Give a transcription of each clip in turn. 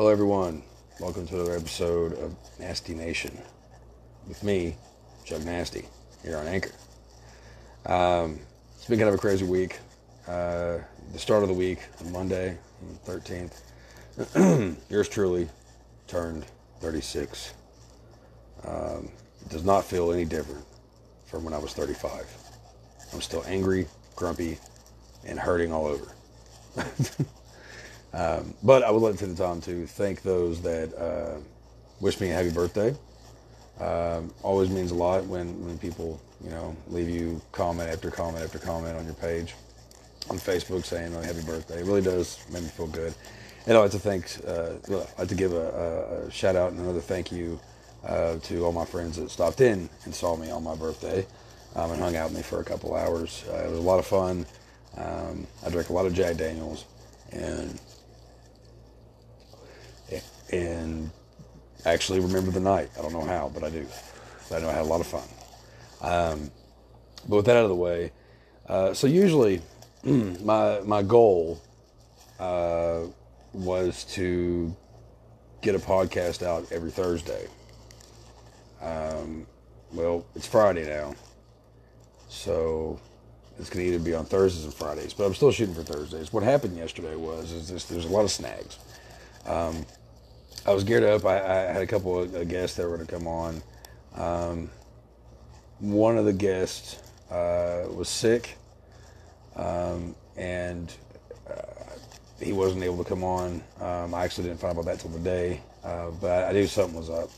Hello, everyone. Welcome to another episode of Nasty Nation with me, Chuck Nasty, here on Anchor. Um, it's been kind of a crazy week. Uh, the start of the week, on Monday, 13th, yours truly turned 36. Um, it does not feel any different from when I was 35. I'm still angry, grumpy, and hurting all over. um, but I would like to take the time to thank those that uh, wish me a happy birthday. Um, always means a lot when, when people, you know, leave you comment after comment after comment on your page on Facebook saying oh, happy birthday. It really does make me feel good. And I'd like to thank, uh, I'd like to give a, a, shout out and another thank you uh, to all my friends that stopped in and saw me on my birthday um, and hung out with me for a couple hours. Uh, it was a lot of fun. Um, I drank a lot of Jack Daniels and and actually remember the night. I don't know how, but I do. I know I had a lot of fun. Um, but with that out of the way, uh, so usually my my goal uh, was to get a podcast out every Thursday. Um, well, it's Friday now, so it's going to either be on Thursdays and Fridays, but I'm still shooting for Thursdays. What happened yesterday was is this, there's a lot of snags. Um, I was geared up. I, I, had a couple of guests that were going to come on. Um, one of the guests uh, was sick, um, and uh, he wasn't able to come on. Um, I actually didn't find out about that till today, uh, but I knew something was up.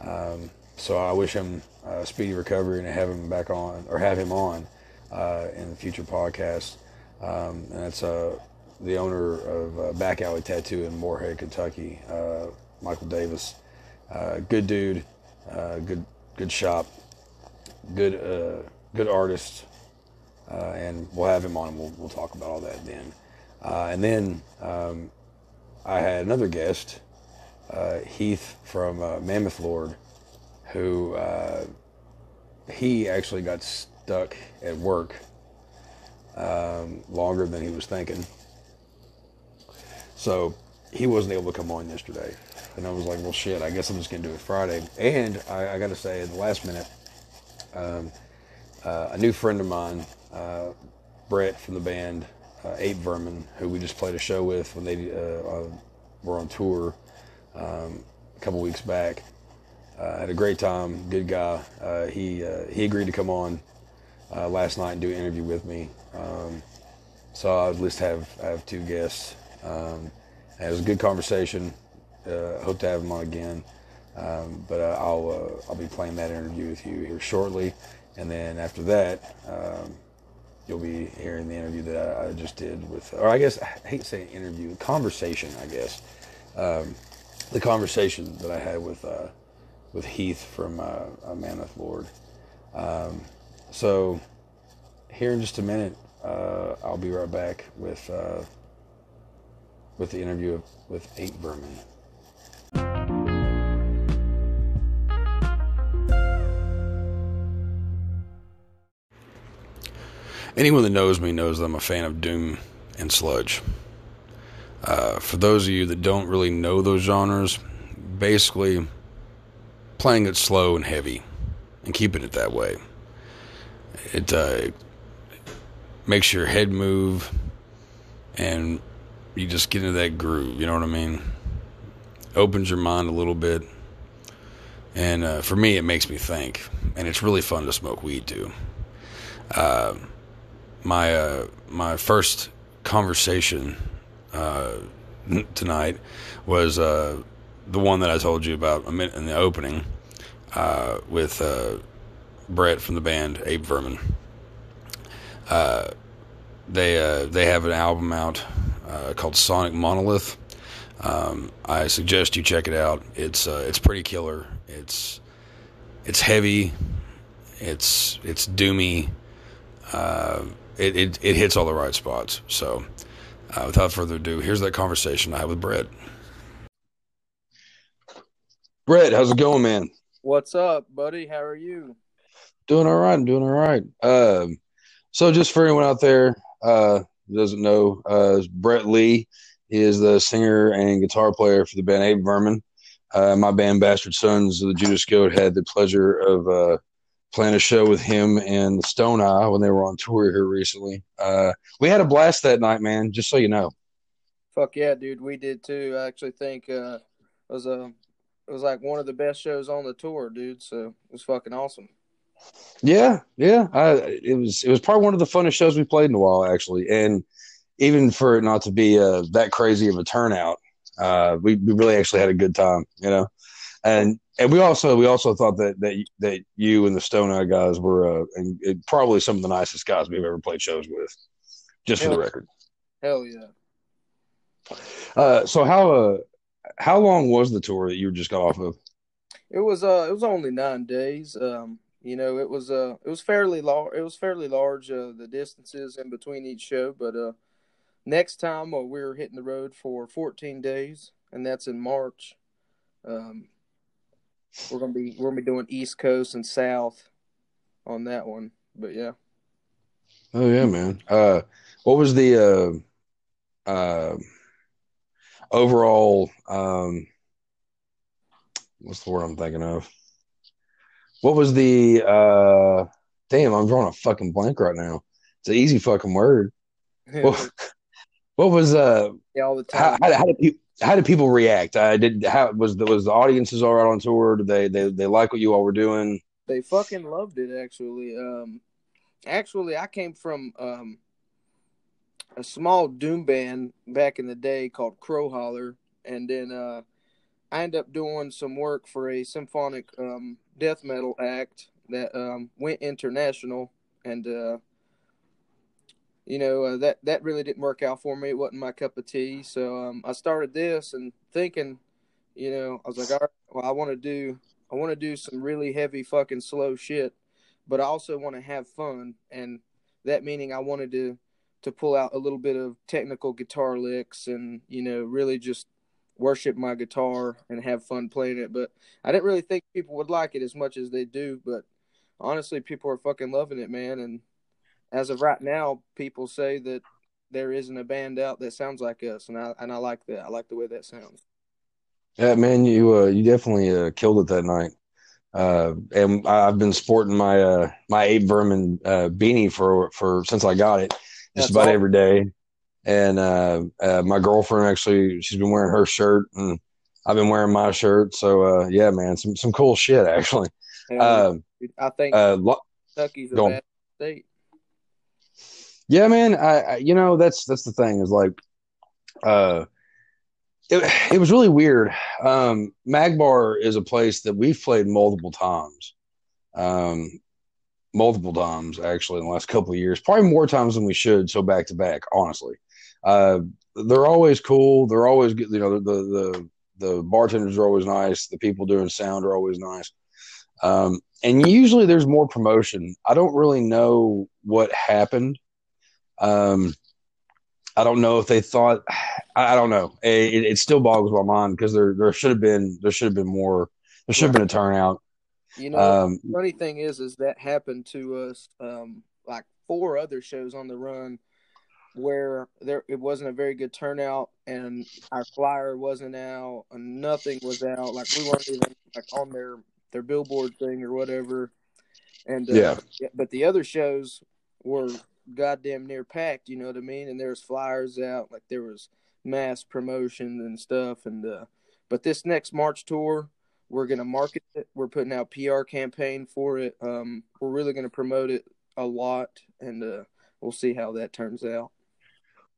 Um, so I wish him a speedy recovery and have him back on, or have him on uh, in the future podcast. Um, and that's uh, the owner of uh, Back Alley Tattoo in Morehead, Kentucky, uh, Michael Davis. Uh, good dude, uh, good good shop, good uh, good artist, and we'll have him on and we'll, we'll talk about all that then. and then um, I had another guest, Heath from Mammoth Lord, who he actually got stuck at work um, longer than he was thinking. So he wasn't able to come on yesterday. And I was like, well, shit, I guess I'm just going to do it Friday. And I, I got to say, at the last minute, um, uh, a new friend of mine, uh, Brett from the band, uh, Ape Vermin, who we just played a show with when they uh, uh, were on tour um, a couple weeks back, uh, had a great time. Good guy. he he agreed to come on last night and do an interview with me. Um, so I at least have have two guests. Um, it was a good conversation. Uh, hope to have him on again. Um, but uh, I'll uh, I'll be playing that interview with you here shortly, and then after that, um, you'll be hearing the interview that I, I, just did with, or I guess I hate saying interview, conversation. I guess um, the conversation that I had with uh, with Heath from uh, Mammoth Lord. Um, so, here in just a minute, uh, I'll be right back with uh, with the interview with Ape Vermin. Anyone that knows me knows that I'm a fan of doom and sludge. Uh, for those of you that don't really know those genres, basically playing it slow and heavy and keeping it that way. It uh, makes your head move and you just get into that groove. You know what I mean? Opens your mind a little bit. And uh, for me, it makes me think. And it's really fun to smoke weed too. Uh, my uh, my first conversation uh, tonight was uh, the one that I told you about in the opening uh, with Brett from the band Ape Vermin. They they have an album out uh, called Sonic Monolith. Um, I suggest you check it out. It's uh, it's pretty killer. It's it's heavy. It's it's doomy. Uh, it, it, it hits all the right spots. So, uh, without further ado, here's that conversation I had with Brett. Brett, how's it going, man? What's up, buddy? How are you? Doing all right. I'm doing all right. Um, so just for anyone out there uh, doesn't know, uh, Brett Lee is the singer and guitar player for the band Ape Vermin. Uh, my band, Bastard Sons of the Judas Goat, had the pleasure of uh, playing a show with him and Stone Eye when they were on tour here recently. Uh, we had a blast that night, man. Just so you know. Fuck yeah, dude, we did too. I actually think uh, it was a it was like one of the best shows on the tour, dude. So it was fucking awesome. Yeah, yeah. I, it was it was probably one of the funnest shows we played in a while, actually. And even for it not to be uh, that crazy of a turnout, uh, we, we really actually had a good time, you know. And and we also we also thought that that that you and the Stone Eye guys were uh, and it, probably some of the nicest guys we've ever played shows with. Just Hell, for the record. Hell yeah. Uh, so how uh how long was the tour that you just got off of? It was uh it was only nine days. Um, you know, it was uh it was fairly large. It was fairly large. Uh, the distances in between each show, but uh, next time we're hitting the road for 14 days, and that's in March. Um, we're gonna be we're gonna be doing East Coast and South on that one. But yeah, Oh yeah, man. Uh, what was the uh, uh, overall? Um, what's the word I'm thinking of? What was the? Uh, damn, I'm drawing a fucking blank right now. It's an easy fucking word. What, what was uh? yeah, all the How, time. how, how did people? How did people react? I did. How was the was the audiences all right on tour? Did they they they like what you all were doing? They fucking loved it actually. Um actually I came from um a small doom band back in the day called Crow Holler and then uh I ended up doing some work for a symphonic um death metal act that um went international and uh you know uh, that that really didn't work out for me. It wasn't my cup of tea. So um I started this and thinking you know I was like all right well I want to do I want to do some really heavy fucking slow shit but I also want to have fun, and that meaning I wanted to to pull out a little bit of technical guitar licks and you know really just worship my guitar and have fun playing it. But I didn't really think people would like it as much as they do. But honestly, people are fucking loving it, man. And as of right now, people say that there isn't a band out that sounds like us, and I and I like that. I like the way that sounds. Yeah, man, you uh, you definitely uh, killed it that night. Uh, and I've been sporting my uh, my Ape Vermin uh, beanie for for since I got it, just That's about awesome. every day. And uh, uh, my girlfriend actually, she's been wearing her shirt, and I've been wearing my shirt. So uh, yeah, man, some some cool shit actually. Uh. I think uh, Kentucky's a bad state. Yeah, man. I, I you know that's that's the thing is like, uh, it it was really weird. Um, Magbar is a place that we've played multiple times, um, multiple times actually in the last couple of years. Probably more times than we should. So back to back, honestly. Uh, they're always cool. They're always good. You know, the the the bartenders are always nice. The people doing sound are always nice. Um, and usually there's more promotion. I don't really know what happened. Um, I don't know if they thought. I, I don't know. It, it still boggles my mind because there there should have been there should have been more. There should have been a turnout. You know, Um, the funny thing is, is that happened to us um, like four other shows on the run where there it wasn't a very good turnout and our flyer wasn't out and nothing was out. Like we weren't even like on their their billboard thing or whatever. And uh, Yeah. but the other shows were goddamn near packed. You know what I mean? And there's flyers out, like there was mass promotion and stuff. And uh, but this next March tour, we're gonna market it. We're putting out PR campaign for it. Um, we're really gonna promote it a lot, and uh, we'll see how that turns out.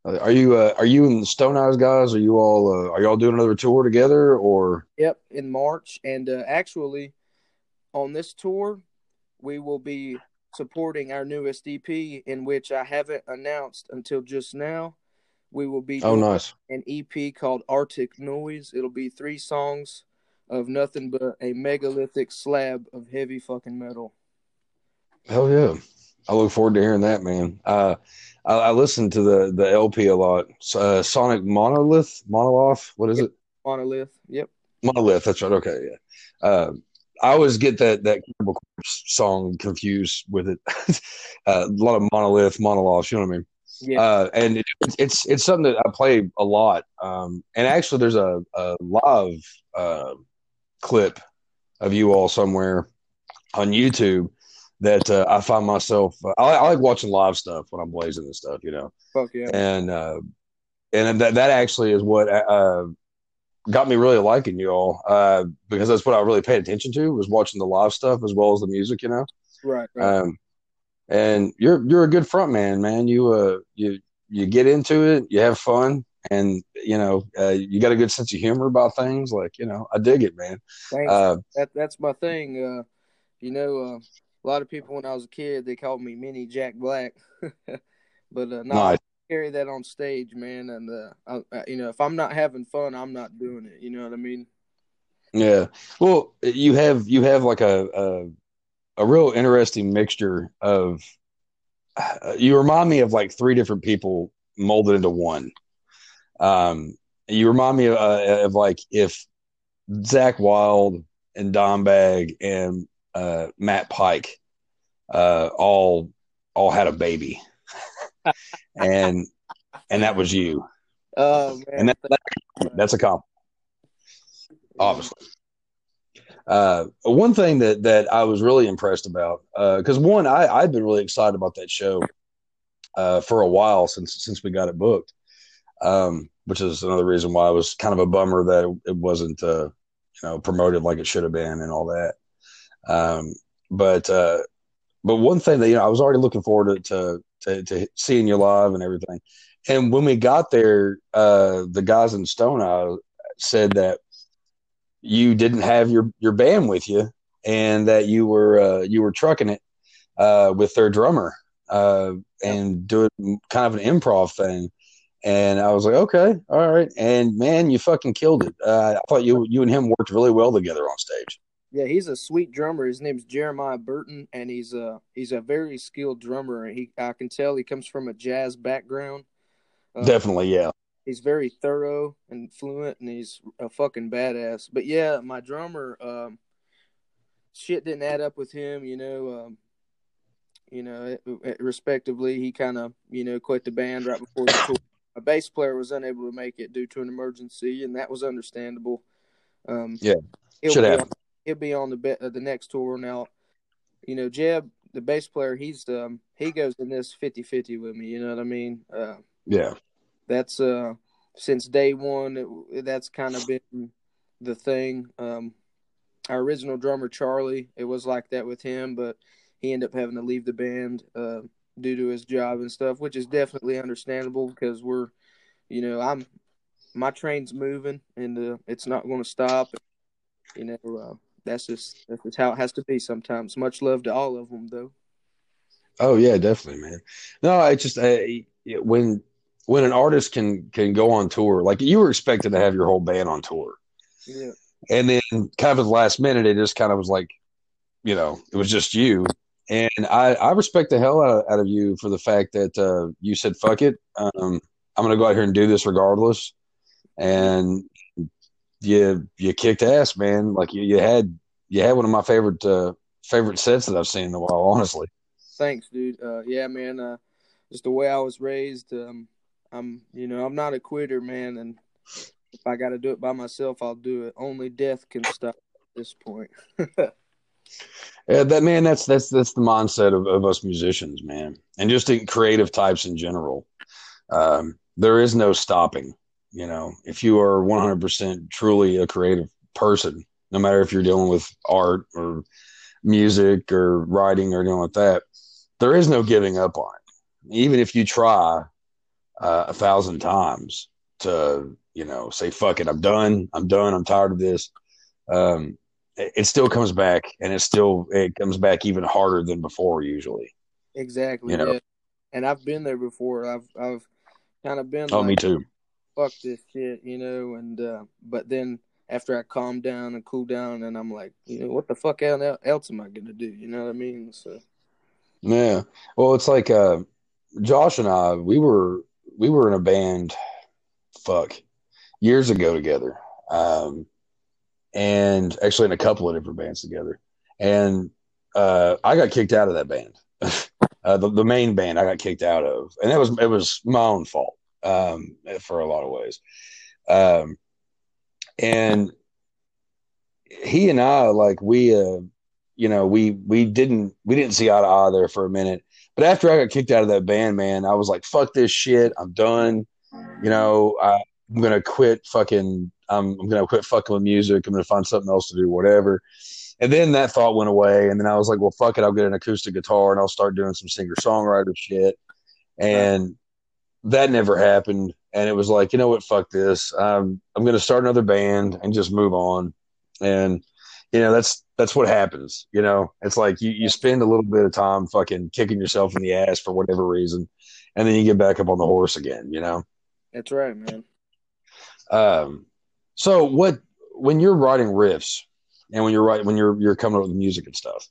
Are you uh, are you and the Stone Eyes guys? Are you all uh, are y'all doing another tour together or? Yep, in March, and uh, actually, on this tour, we will be supporting our newest EP, in which I haven't announced until just now. We will be Oh, nice. an EP called Arctic Noise. It'll be three songs of nothing but a megalithic slab of heavy fucking metal. Hell yeah. I look forward to hearing that, man. Uh, I, I listened to the, the LP a lot. Uh, Sonic Monolith, Monolith. What is Yep. it? Monolith. Yep. Monolith. That's right. Okay. Yeah. Uh, I always get that, that Cannibal Corpse song confused with it. uh, a lot of monolith, monoliths. You know what I mean? Yeah. Uh, and it, it's it's something that I play a lot. Um, and actually, there's a, a live uh, clip of you all somewhere on YouTube that uh, I find myself. Uh, I, I, like watching live stuff when I'm blazing and stuff, you know. Fuck yeah. And uh, and that that actually is what uh, got me really liking you all uh, because that's what I really paid attention to was watching the live stuff as well as the music, you know. Right. right. Um, and you're you're a good front man, man. You uh you you get into it, you have fun, and you know uh, you got a good sense of humor about things. Like you know, I dig it, man. Thanks. Uh, that that's my thing. Uh, you know, uh, a lot of people when I was a kid they called me Mini Jack Black, but uh, no. I carry that on stage, man. And uh, I, you know, if I'm not having fun, I'm not doing it. You know what I mean? Yeah. Well, you have you have like a, a a real interesting mixture of you remind me of like three different people molded into one. Um, you remind me of, uh, of like if Zakk Wylde and Dimebag and uh, Matt Pike uh, all all had a baby, and and that was you. Oh man, and that, that, that's a compliment, obviously. Uh, one thing that that I was really impressed about, because uh, one, I I've been really excited about that show uh, for a while since since we got it booked, um, which is another reason why it was kind of a bummer that it wasn't uh, you know promoted like it should have been and all that. Um, but uh, but one thing that you know I was already looking forward to to, to, to seeing you live and everything, and when we got there, uh, the guys in Stone Eye said that you didn't have your your band with you and that you were uh, you were trucking it uh, with their drummer uh, and doing kind of an improv thing. And I was like, okay, all right. And man, you fucking killed it. Uh, I thought you you and him worked really well together on stage. Yeah, he's a sweet drummer. His name's Jeremiah Burton, and he's a he's a very skilled drummer. He I can tell he comes from a jazz background. Uh, Definitely, yeah he's very thorough and fluent, and he's a fucking badass. But yeah, my drummer, um, shit didn't add up with him. You know, um, you know, it, it, respectively, he kind of you know quit the band right before the tour. A bass player was unable to make it due to an emergency, and that was understandable. Um, yeah, should have. He'll be on the be- uh, the next tour now. You know, Jeb, the bass player, he's um he goes in this 50-50 with me. You know what I mean? Uh, yeah that's uh since day one it, that's kind of been the thing um our original drummer charlie it was like that with him but he ended up having to leave the band uh due to his job and stuff which is definitely understandable because we're you know i'm my train's moving and uh, it's not going to stop you know uh, that's just that's just how it has to be sometimes much love to all of them though oh yeah definitely man no i just I, when when an artist can can go on tour, like you were expected to have your whole band on tour. Yeah. And then kind of at the last minute, it just kind of was like, you know, it was just you. And I, I respect the hell out of, out of you for the fact that uh, you said, fuck it. Um, I'm going to go out here and do this regardless. And you, you kicked ass, man. Like you, you had, you had one of my favorite, uh, favorite sets that I've seen in a while, honestly. Thanks, dude. Uh, yeah, man. Uh, just the way I was raised, um, I'm, you know, I'm not a quitter, man, and if I got to do it by myself, I'll do it. Only death can stop at this point. yeah, that man, that's that's that's the mindset of, of us musicians, man, and just in creative types in general. Um, there is no stopping. You know, if you are 100% truly a creative person, no matter if you're dealing with art or music or writing or anything like that, there is no giving up on it. Even if you try, uh, a thousand times to you know say fuck it i'm done i'm done i'm tired of this um, it, it, still comes back and it still it comes back even harder than before usually exactly you know? yeah. and i've been there before i've i've kind of been oh like, me too fuck this shit you know and uh, but then after i calm down and cool down and i'm like you know what the fuck else am i gonna do you know what i mean? So. Yeah. Well it's like uh josh and i we were we were in a band, fuck, years ago together, um, and actually in a couple of different bands together. And uh, I got kicked out of that band. uh, the the main band I got kicked out of, and it was it was my own fault um, for a lot of ways. Um, and he and I like we uh, you know we we didn't we didn't see eye to eye there for a minute. But after I got kicked out of that band, man, I was like, "Fuck this shit! I'm done." You know, I, I'm gonna quit fucking. I'm, I'm gonna quit fucking with music. I'm gonna find something else to do, whatever. And then that thought went away, and then I was like, "Well, fuck it! I'll get an acoustic guitar and I'll start doing some singer songwriter shit." And that never happened. And it was like, you know what? Fuck this. Um, I'm gonna start another band and just move on. And you know that's that's what happens. You know, it's like you you spend a little bit of time fucking kicking yourself in the ass for whatever reason, and then you get back up on the horse again. You know. That's right, man. Um, so what when you're writing riffs and when you're writing when you're you're coming up with music and stuff,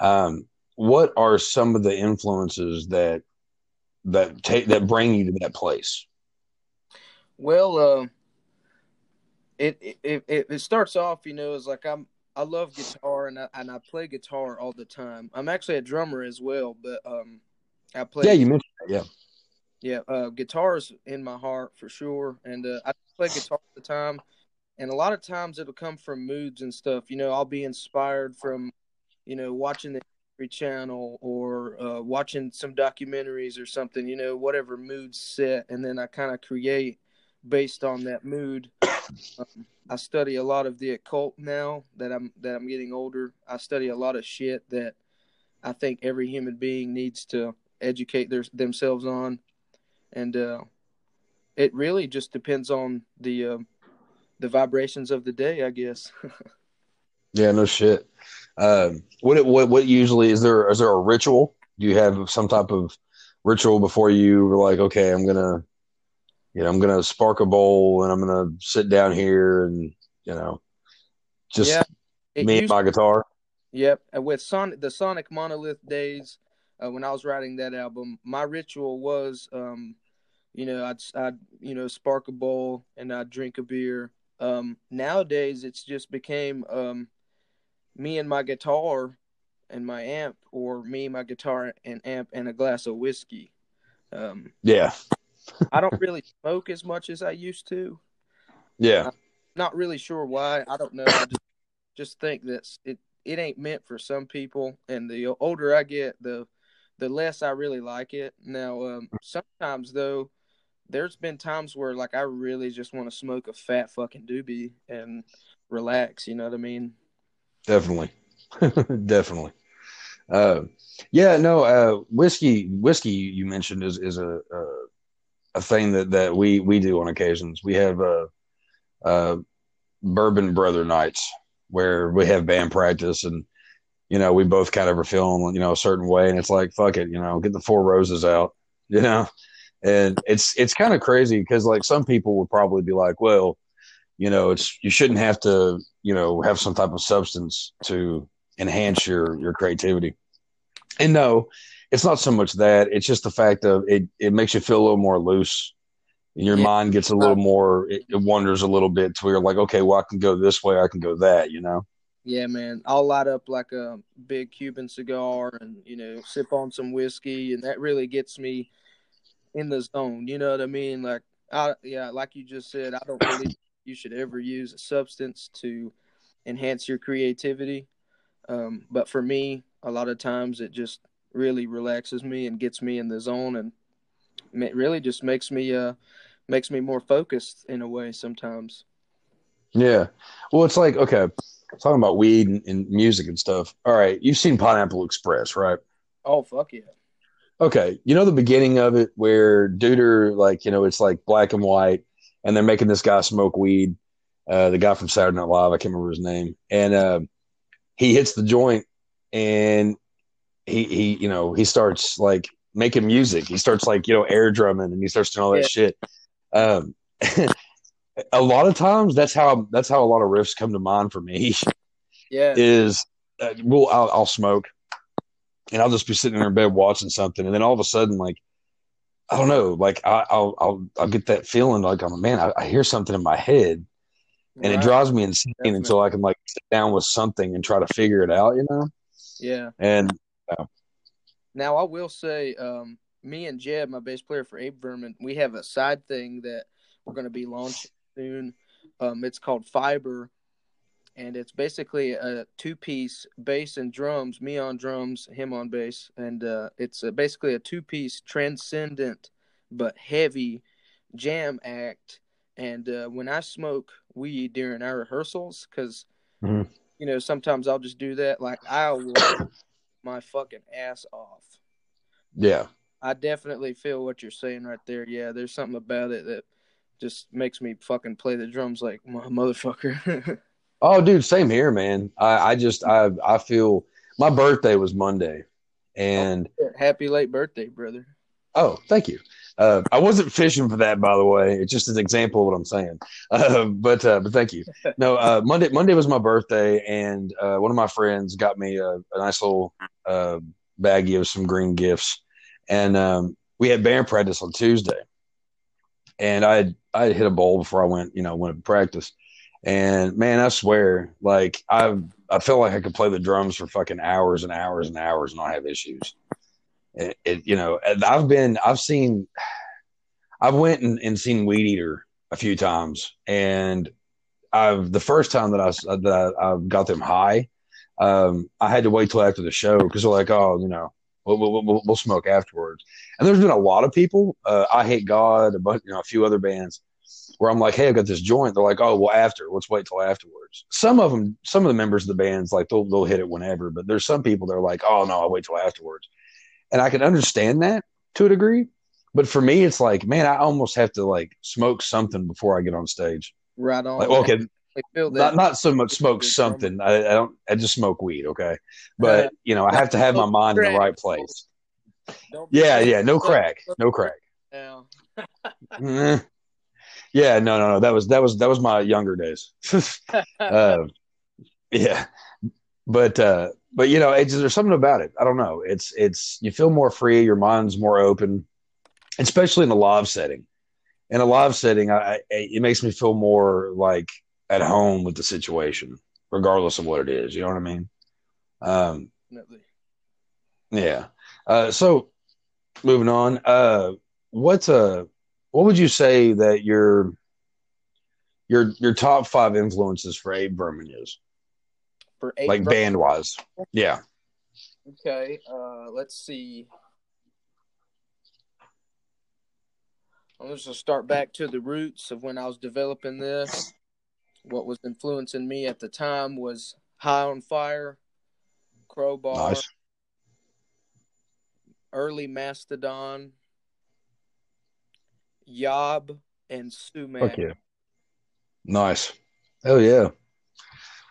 um, what are some of the influences that that take that bring you to that place? Well, uh, it, it it it starts off, you know, as like I'm I love guitar and I, and I play guitar all the time. I'm actually a drummer as well, but um, I play. Yeah, you mentioned that. Yeah. Yeah, uh, guitar's in my heart for sure, and uh, I play guitar all the time. And a lot of times it'll come from moods and stuff. You know, I'll be inspired from, you know, watching the Channel or uh, watching some documentaries or something. You know, whatever mood set, and then I kind of create based on that mood. Um, I study a lot of the occult now that I'm that I'm getting older. I study a lot of shit that I think every human being needs to educate their, themselves on and uh, it really just depends on the uh, the vibrations of the day, I guess. yeah, no shit. Um, what what what usually is there? Is there a ritual? Do you have some type of ritual before you were like, okay, I'm gonna, you know, I'm gonna spark a bowl and I'm gonna sit down here and you know, just yeah, me used, and my guitar. Yep, and with Sonic the Sonic Monolith days, uh, when I was writing that album, my ritual was, um, you know, I'd, I'd, you know, spark a bowl and I'd drink a beer. Um, nowadays, it's just became um, me and my guitar and my amp, or me, my guitar and amp, and a glass of whiskey. Um, yeah. I don't really smoke as much as I used to. Yeah. I'm not really sure why. I don't know. I just just think that it it ain't meant for some people, and the older I get, the the less I really like it. Now, um, sometimes though, there's been times where like I really just want to smoke a fat fucking doobie and relax. You know what I mean? Definitely, definitely. Uh, yeah, no, uh, whiskey, whiskey you mentioned is is a, a, a thing that that we we do on occasions. We have a, a bourbon brother nights where we have band practice and you know, we both kind of are feeling, you know, a certain way. And it's like, fuck it, you know, get the four roses out, you know? And it's, it's kind of crazy because like some people would probably be like, well, you know, it's, you shouldn't have to, you know, have some type of substance to enhance your, your creativity. And no, it's not so much that it's just the fact of it, it makes you feel a little more loose. And your yeah. mind gets a little more, it, it wanders a little bit to where you're like, okay, well, I can go this way, I can go that, you know? Yeah, man. I'll light up like a big Cuban cigar and, you know, sip on some whiskey and that really gets me in the zone. You know what I mean? Like I yeah, like you just said, I don't believe you should ever use a substance to enhance your creativity. Um, but for me, a lot of times it just really relaxes me and gets me in the zone and it really just makes me uh makes me more focused in a way sometimes. Yeah. Well, it's like okay, talking about weed and, and, music and stuff. All right, you've seen Pineapple Express, right? Oh fuck yeah. Okay, you know the beginning of it where Duder, like you know, it's like black and white, and they're making this guy smoke weed. Uh, the guy from Saturday Night Live, I can't remember his name, and uh, he hits the joint, and he he you know he starts like making music. He starts like you know air drumming, and he starts doing all that yeah. shit. Um, a lot of times that's how that's how a lot of riffs come to mind for me. Yeah, is uh, well I'll, I'll smoke, and I'll just be sitting in bed watching something, and then all of a sudden like I don't know, like I, will I'll I'll get that feeling like I'm a man, I, I hear something in my head, and right. it drives me insane Definitely. until I can like sit down with something and try to figure it out, you know? Yeah. And uh, Now I will say, um, me and Jeb, my bass player for Ape Vermin, we have a side thing that we're going to be launching soon. Um, it's called Fiber, and it's basically a two-piece bass and drums. Me on drums, him on bass, and uh, it's uh, basically a two-piece transcendent but heavy jam act. And uh, when I smoke weed during our rehearsals, because Mhm. you know sometimes I'll just do that. Like I will work my fucking ass off. Yeah. I definitely feel what you're saying right there. Yeah, there's something about it that just makes me fucking play the drums like my motherfucker. Oh, dude, same here, man. I, I just I I feel my birthday was Monday, and Happy late birthday, brother. oh, thank you. Uh, I wasn't fishing for that, by the way. It's just an example of what I'm saying. Uh, but uh, but thank you. No, uh, Monday Monday was my birthday, and uh, one of my friends got me a, a nice little uh, baggie of some green gifts, and um, we had band practice on Tuesday, and I had I hit a bowl before I went you know went to practice, and man, I swear, like I I feel like I could play the drums for fucking hours and hours and hours and not have issues. It, it you know I've been I've seen I've went and, and seen Weed Eater a few times, and I've the first time that I that I, got them high, um, I had to wait till after the show because they're like, oh, you know, we'll, we'll, we'll, we'll smoke afterwards. And there's been a lot of people. Uh, Eyehategod, a bunch, you know, a few other bands where I'm like, hey, I've got this joint. They're like, oh, well, after, let's wait till afterwards. Some of them, some of the members of the bands, like they'll they'll hit it whenever, but there's some people that are like, oh no, I'll wait till afterwards. And I can understand that to a degree, but for me, it's like, man, I almost have to like smoke something before I get on stage. Right on. Like, okay, not not so much smoke something. I, I don't. I just smoke weed. Okay, but you know, I have to have my mind in the right place. Yeah, yeah. No crack. No crack. Now. Mm-hmm. Yeah, no, no, no. That was that was that was my younger days. uh, yeah, but uh, but you know, it's, there's something about it. I don't know. It's it's you feel more free. Your mind's more open, especially in a live setting. In a live setting, I, I it makes me feel more like at home with the situation, regardless of what it is. You know what I mean? Um, yeah. Uh, so moving on, uh, what's uh what would you say that your your your top five influences for Ape Vermin is For eight like band wise? Yeah. Okay, uh, let's see. I'm just gonna start back to the roots of when I was developing this. What was influencing me at the time was High on Fire, Crowbar, Nice. early Mastodon, Yob, and Sumac. Fuck yeah. Nice. Hell yeah.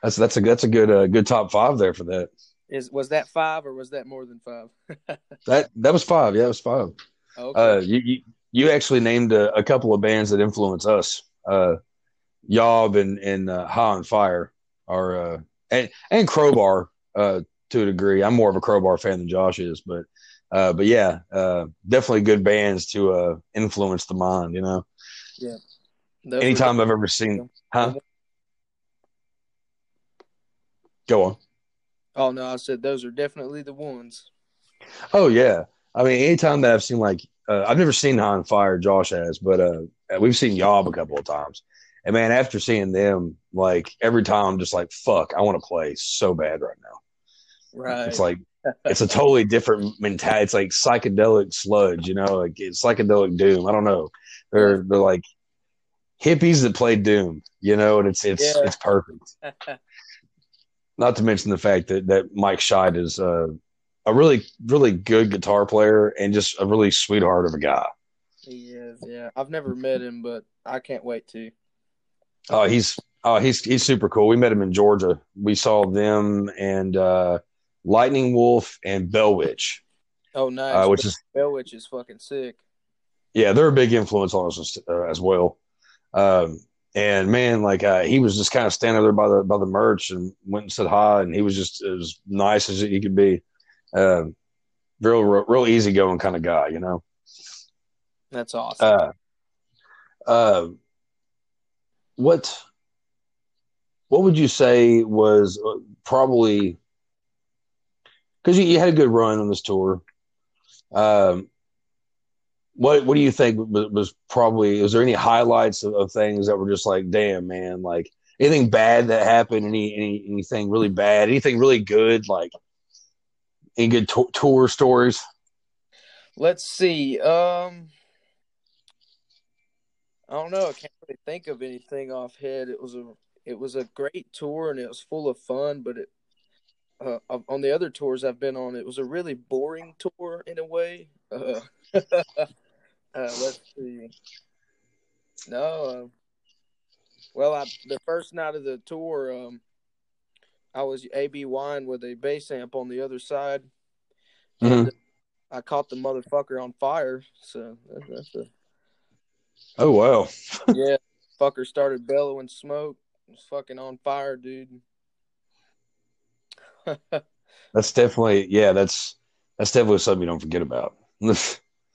That's that's a that's a good uh, good top five there for that. Is was that five or was that more than five? That that was five. Yeah, it was five. okay. Uh, you, you you actually named a, a couple of bands that influence us. Uh, Yob and and uh, High on Fire are uh, and and Crowbar uh, to a degree. I'm more of a Crowbar fan than Josh is, but uh, but yeah, uh, definitely good bands to uh, influence the mind. You know, Those were anytime I've ever seen, huh? Go on. Oh no, I said those are definitely the ones. Oh yeah, I mean, anytime that I've seen like uh, I've never seen High on Fire, Josh has, but uh, we've seen Yob a couple of times. And man, after seeing them, like every time, I'm just like, fuck, I want to play so bad right now. Right. It's like it's a totally different mentality. It's like psychedelic sludge, you know, like it's psychedelic doom. I don't know. They're they're like hippies that play doom, you know, and it's it's Yeah. it's perfect. Not to mention the fact that that Mike Scheidt is uh, a really really good guitar player and just a really sweetheart of a guy. he is. Yeah, I've never met him, but I can't wait to. Oh, he's oh he's he's super cool. We met him in Georgia. We saw them and uh, Lightning Wolf and Bell Witch, Oh, nice. uh, which is Bell Witch is fucking sick. yeah, they're a big influence on us uh, as well. Um, and man, like uh, he was just kind of standing there by the by the merch and went and said hi, and he was just as nice as he could be. Um, real, real, real easygoing kind of guy, you know. That's awesome. Uh, uh, what what would you say was uh, probably because you, you had a good run on this tour, Um, what what do you think was, was probably? Was there any highlights of, of, things that were just like, damn, man, like anything bad that happened? Any, any anything really bad? Anything really good? Like any good to- tour stories? Let's see. Um, I don't know. I can't really think of anything off head. It was a it was a great tour and it was full of fun, but it uh, on the other tours I've been on, it was a really boring tour in a way. Uh, Uh, let's see. No. Uh, well, I, the first night of the tour, um, I was AB wine with a bass amp on the other side, mm-hmm. and I caught the motherfucker on fire. So that's a. Oh wow! yeah, fucker started bellowing smoke. It was fucking on fire, dude. that's definitely yeah. That's that's definitely something you don't forget about.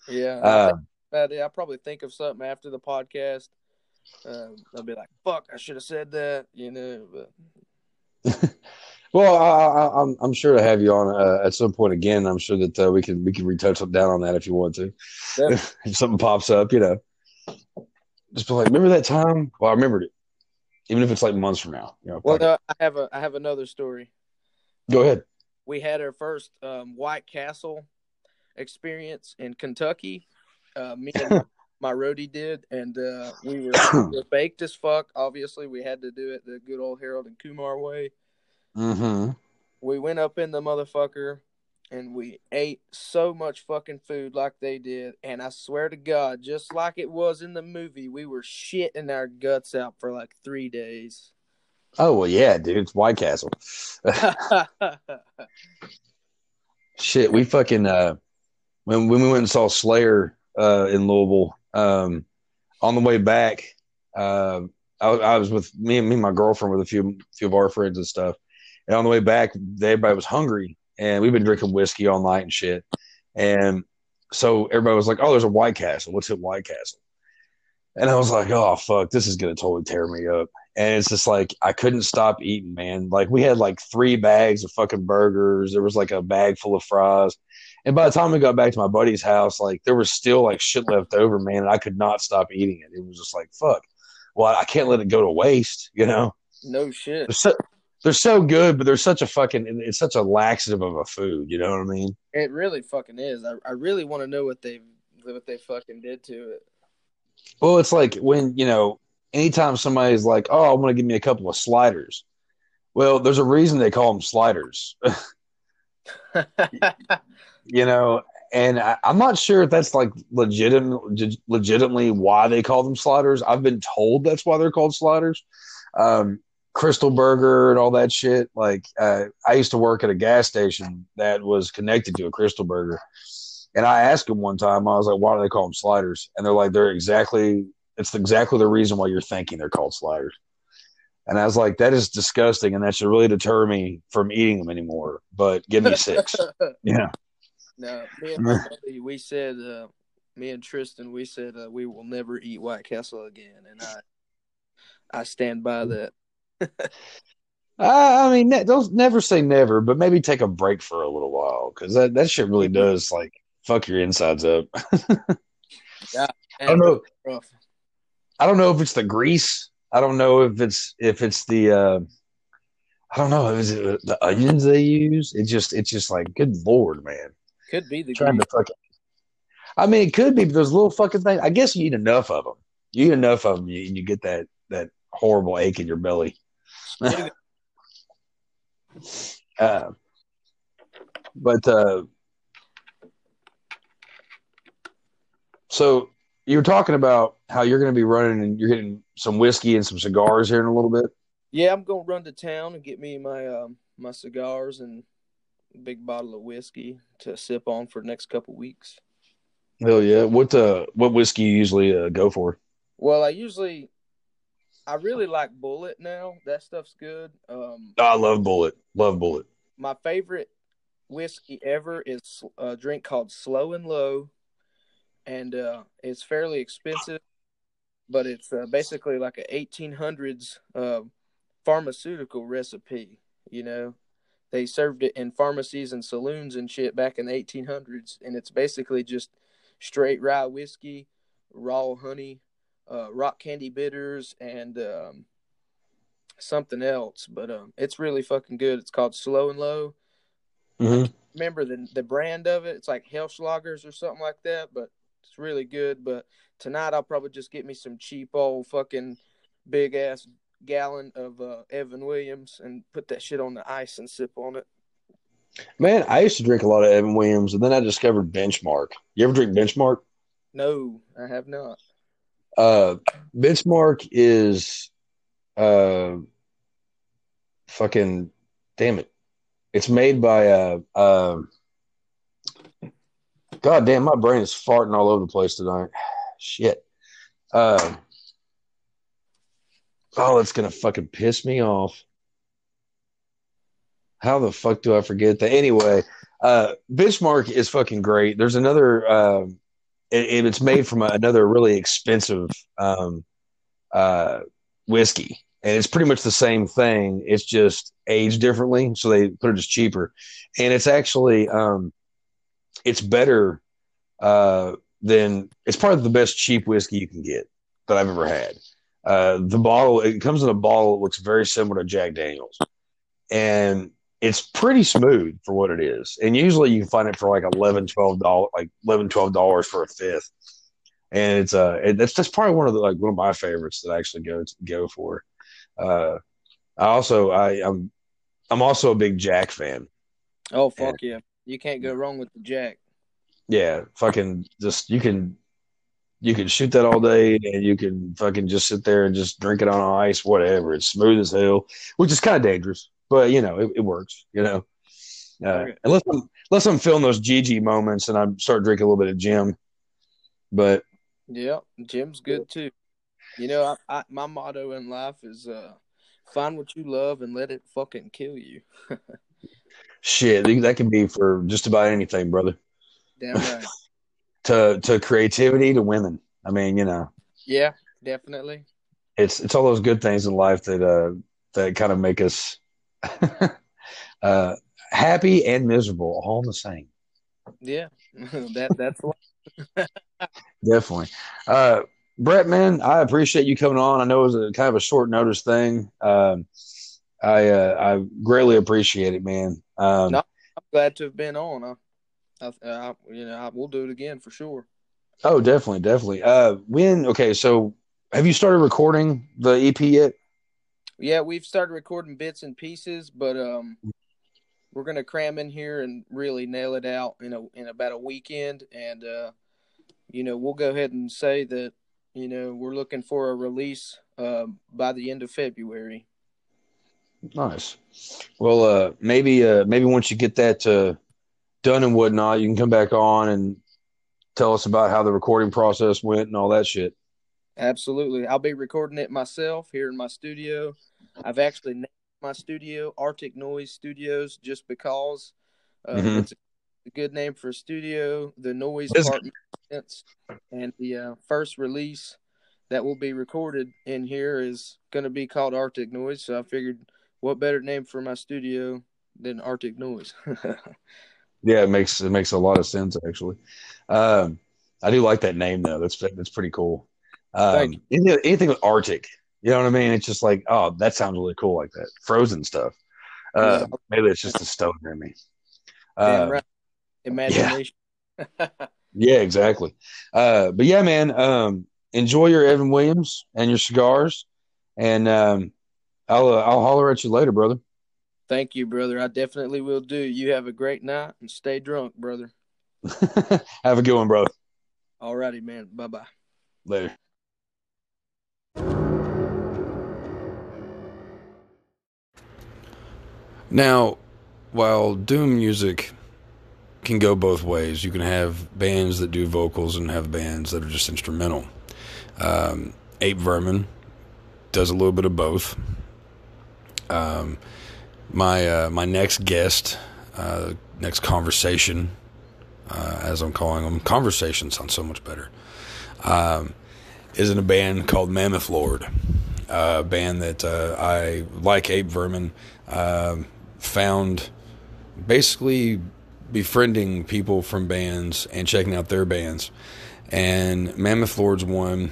yeah. Uh. I'll probably think of something after the podcast. Uh, I'll be like, "Fuck, I should have said that," you know. But well, I, am I'm, I'm sure to have you on uh, at some point again. I'm sure that uh, we can we can retouch down on that if you want to. if something pops up, you know, just be like, "Remember that time?" Well, I remembered it, even if it's like months from now. You know. Well, no, I have a I have another story. Go ahead. We had our first um, White Castle experience in Kentucky uh, me and my roadie did, and uh, we, were, we were baked as fuck. Obviously, we had to do it the good old Harold and Kumar way. Mm-hmm. We went up in the motherfucker, and we ate so much fucking food like they did. And I swear to God, just like it was in the movie, we were shitting our guts out for like three days. Oh well, yeah, dude, it's White Castle. Shit, we fucking uh, when when we went and saw Slayer uh, in Louisville. Um, on the way back, uh, I, I, was with me and me and my girlfriend with a few few of our friends and stuff. And on the way back, everybody was hungry, and we've been drinking whiskey all night and shit. And so everybody was like, "Oh, there's a White Castle. What's at White Castle?" And I was like, "Oh fuck, this is gonna totally tear me up." And it's just like I couldn't stop eating, man. Like we had like three bags of fucking burgers. There was like a bag full of fries. And by the time we got back to my buddy's house, like there was still like shit left over, man. And I could not stop eating it. It was just like, fuck. Well, I can't let it go to waste, you know? No shit. They're so, they're so good, but they're such a fucking, it's such a laxative of a food. You know what I mean? It really fucking is. I, I really want to know what they, what they fucking did to it. Well, it's like when, you know, anytime somebody's like, oh, I want to give me a couple of sliders. Well, there's a reason they call them sliders. you know, and I, am not sure if that's like legitimate, legitimately why they call them sliders. I've been told that's why they're called sliders. Um, Krystal Burger and all that shit. Like, uh, I used to work at a gas station that was connected to a Krystal Burger. And I asked them one time, I was like, why do they call them sliders? And they're like, they're exactly, it's exactly the reason why you're thinking they're called sliders. And I was like, that is disgusting. And that should really deter me from eating them anymore. But give me six. yeah. No, me and buddy, we said, uh, me and Tristan, we said uh, we will never eat White Castle again, and I, I stand by that. I mean, don't never say never, but maybe take a break for a little while because that that shit really does like fuck your insides up. yeah, I don't know. Rough. I don't know if it's the grease. I don't know if it's if it's the. Uh, I don't know. Is it the onions they use? It just it's just like good lord, man. Could be the trying to fucking. I mean, it could be, but those little fucking things. I guess you eat enough of them. You eat enough of them, you, you get that that horrible ache in your belly. uh, but uh, so you were talking about how you're going to be running and you're getting some whiskey and some cigars here in a little bit. Yeah, I'm going to run to town and get me my um, my cigars and big bottle of whiskey to sip on for the next couple weeks. Hell yeah! What uh, what whiskey you usually uh, go for? Well, I usually, I really like Bulleit now. That stuff's good. Um, I love Bulleit. Love Bulleit. My favorite whiskey ever is a drink called Slow and Low, and uh, it's fairly expensive, but it's uh, basically like a 1800s uh, pharmaceutical recipe. You know, they served it in pharmacies and saloons and shit back in the 1800s, and it's basically just straight rye whiskey, raw honey, uh, rock candy bitters, and um, something else. But um, it's really fucking good. It's called Slow and Low. Mhm. Remember the the brand of it? It's like Hellschlagers or something like that, but it's really good. But tonight I'll probably just get me some cheap old fucking big ass gallon of uh, Evan Williams and put that shit on the ice and sip on it. Man, I used to drink a lot of Evan Williams, and then I discovered Benchmark. You ever drink Benchmark? No, I have not. Uh, Benchmark is, uh, fucking, damn it. It's made by, uh, uh, God damn, my brain is farting all over the place tonight. Shit. Uh, oh, that's gonna fucking piss me off. How the fuck do I forget that? Anyway, uh, Benchmark is fucking great. There's another, um, it, it's made from another really expensive um, uh, whiskey, and it's pretty much the same thing. It's just aged differently, so they put it as cheaper, and it's actually um, it's better uh, than it's probably the best cheap whiskey you can get that I've ever had. Uh, the bottle it comes in a bottle that looks very similar to Jack Daniels, and it's pretty smooth for what it is. And usually you can find it for like 11 dollars, like 11 dollars for a fifth. And it's uh, it, that's that's probably one of the like one of my favorites that I actually go to, go for. Uh, I also I I'm I'm also a big Jack fan. Oh fuck yeah! You can't go wrong with the Jack. Yeah, fucking just you can you can shoot that all day and you can fucking just sit there and just drink it on ice, whatever. It's smooth as hell, which is kind of dangerous, but you know, it, it works, you know. Uh, unless I'm unless I'm feeling those GG moments and I start drinking a little bit of Jim. But Yeah, Jim's good too. You know, I, I, my motto in life is uh, find what you love and let it fucking kill you. shit, that can be for just about anything, brother. Damn right. To to creativity to women. I mean, you know, yeah, definitely. it's it's all those good things in life that uh that kind of make us uh happy and miserable all the same. Yeah, that that's. Definitely. Uh, Brett, man, I appreciate you coming on. I know it was a kind of a short notice thing. Um, I uh, I greatly appreciate it, man. Um, No. I'm glad to have been on. I, I, I you know, I, we'll do it again for sure. Oh, definitely, definitely. Uh, when? Okay, so have you started recording the EP yet? Yeah, we've started recording bits and pieces, but um, we're gonna cram in here and really nail it out in a in about a weekend, and uh, you know, we'll go ahead and say that you know we're looking for a release uh, by the end of February. Nice. Well, uh, maybe uh, maybe once you get that uh, done and whatnot, you can come back on and tell us about how the recording process went and all that shit. Absolutely, I'll be recording it myself here in my studio. I've actually named my studio Arctic Noise Studios just because uh, Mhm. it's a good name for a studio. The noise part makes sense, and the uh, first release that will be recorded in here is going to be called Arctic Noise. So I figured, what better name for my studio than Arctic Noise? Yeah, it makes it makes a lot of sense actually. Um, I do like that name though. That's that's pretty cool. Um, anything, anything with Arctic, you know what I mean? It's just like, oh, that sounds really cool like that. Frozen stuff. Uh, maybe it's just a stone in me. Uh, right. Imagination. Yeah, exactly. Uh, but yeah, man, um, enjoy your Evan Williams and your cigars, and um, I'll uh, I'll holler at you later, brother. Thank you, brother. I definitely will do. You have a great night and stay drunk, brother. Have a good one, bro. All righty, man. Bye bye. Later. Now, while doom music can go both ways, you can have bands that do vocals and have bands that are just instrumental. Um, Ape Vermin does a little bit of both. Um, my uh, my next guest, uh, next conversation, uh, as I'm calling them, conversation sounds so much better. Um, is in a band called Mammoth Lord, a band that uh, I like Ape Vermin. Um found basically befriending people from bands and checking out their bands. And Mammoth Lord's one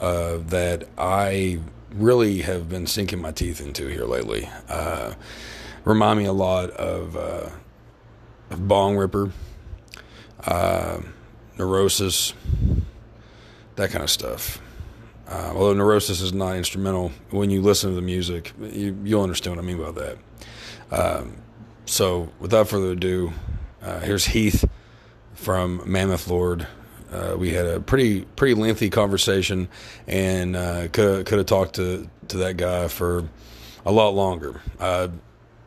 uh, that I really have been sinking my teeth into here lately. Uh, remind me a lot of, uh, of Bongripper, uh, Neurosis, that kind of stuff. Uh, although Neurosis is not instrumental, when you listen to the music, you, will understand what I mean by that. Um, so, without further ado, uh, here's Heath from Mammoth Lord. Uh, we had a pretty pretty lengthy conversation, and uh, could could have talked to to that guy for a lot longer. Uh,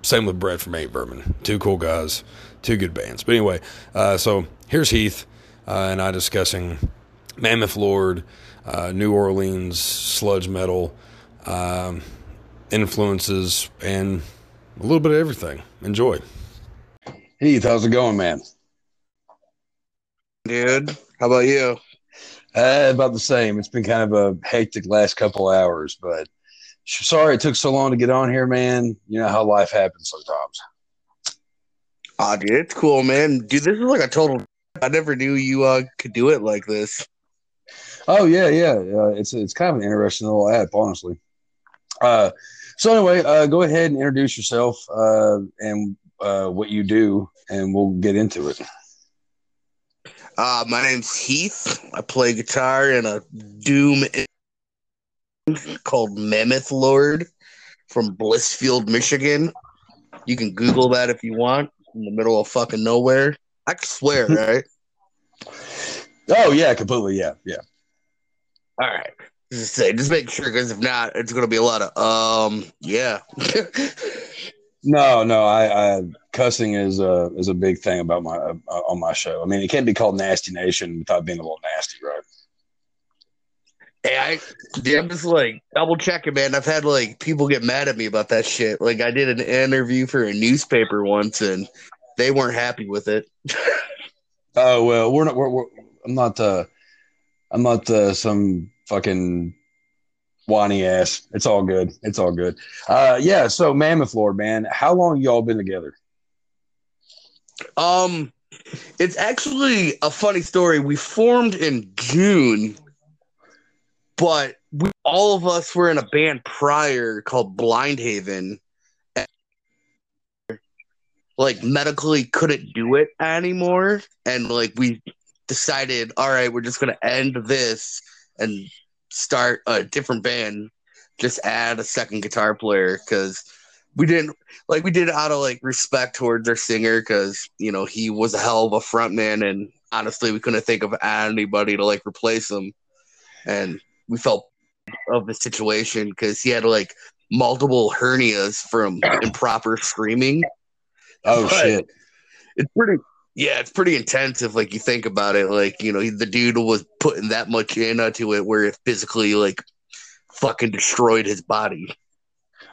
same with Brett from Ape Vermin. Two cool guys, two good bands. But anyway, uh, so here's Heath uh, and I discussing Mammoth Lord, uh, New Orleans sludge metal um, influences, and a little bit of everything. Enjoy. Heath, how's it going, man? Dude, how about you? Uh, about the same. It's been kind of a hectic last couple hours, but sorry it took so long to get on here, man. You know how life happens sometimes. Ah, dude, it's cool, man. Dude, this is like a total. I never knew you uh, could do it like this. Oh yeah, yeah. Uh, it's it's kind of an interesting little app, honestly. Uh, so anyway, uh, go ahead and introduce yourself uh, and uh, what you do, and we'll get into it. Uh, my name's Heath. I play guitar in a doom called Mammoth Lord from Blissfield, Michigan. You can Google that if you want. In the middle of fucking nowhere. I swear, right? oh yeah, completely. Yeah, yeah. All right. Just say, just make sure, because if not, it's gonna be a lot of um, yeah. no, no, I, I cussing is a is a big thing about my uh, on my show. I mean, it can't be called Nasty Nation without being a little nasty, right? Hey, I, I'm just like double checking, man. I've had like people get mad at me about that shit. Like I did an interview for a newspaper once, and they weren't happy with it. oh well, we're not. We're, we're, I'm not. Uh, I'm not uh, some fucking whiny ass. It's all good. It's all good. Uh, yeah. So Mammoth Lord, man, how long y'all been together? Um, it's actually a funny story. We formed in June but we all of us were in a band prior called Blind Haven. Like medically couldn't do it anymore, and like we decided, all right, we're just gonna end this and start a different band. Just add a second guitar player because we didn't like we did out of like respect towards our singer because you know he was a hell of a frontman and honestly we couldn't think of anybody to like replace him and we felt of the situation because he had like multiple hernias from improper screaming. Oh but shit! It's pretty. Yeah, it's pretty intense if like you think about it. Like you know, the dude was putting that much into it where it physically like fucking destroyed his body.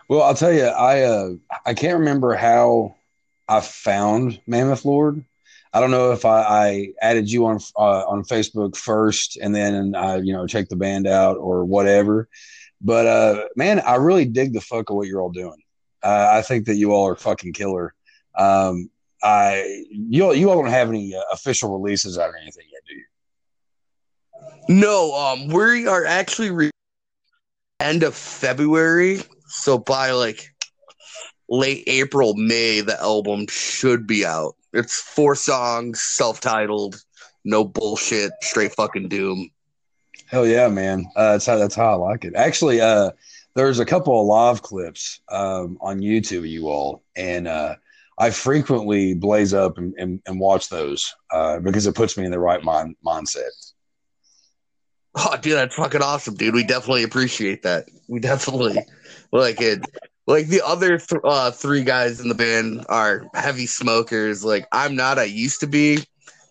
Well, I'll tell you, I uh, I can't remember how I found Mammoth Lord. I don't know if I, I added you on uh, on Facebook first and then I you know checked the band out or whatever. But uh, man, I really dig the fuck of what you're all doing. Uh, I think that you all are fucking killer. Um, I you you all don't have any uh, official releases out or anything yet, do you? No, um, we are actually re- end of February, so by like late April, May, the album should be out. It's four songs, self-titled, no bullshit, straight fucking doom. Hell yeah, man! Uh, that's how that's how I like it. Actually, uh, there's a couple of live clips um, on YouTube, you all, and uh, I frequently blaze up and, and, and watch those uh, because it puts me in the right mind mindset. Oh, dude, that's fucking awesome, dude. We definitely appreciate that. We definitely like it like the other th- uh, three guys in the band are heavy smokers. Like I'm not. I used to be,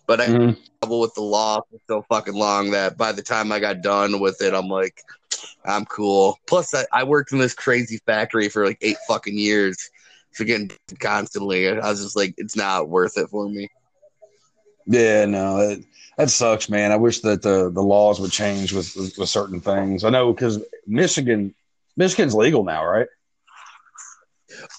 but I mm-hmm. trouble with the law for so fucking long that by the time I got done with it, I'm like, I'm cool. Plus, I, I worked in this crazy factory for like eight fucking years, so getting constantly. I was just like, it's not worth it for me. Yeah, no, it, that sucks, man. I wish that the the laws would change with with, with certain things. I know because Michigan, Michigan's legal now, right?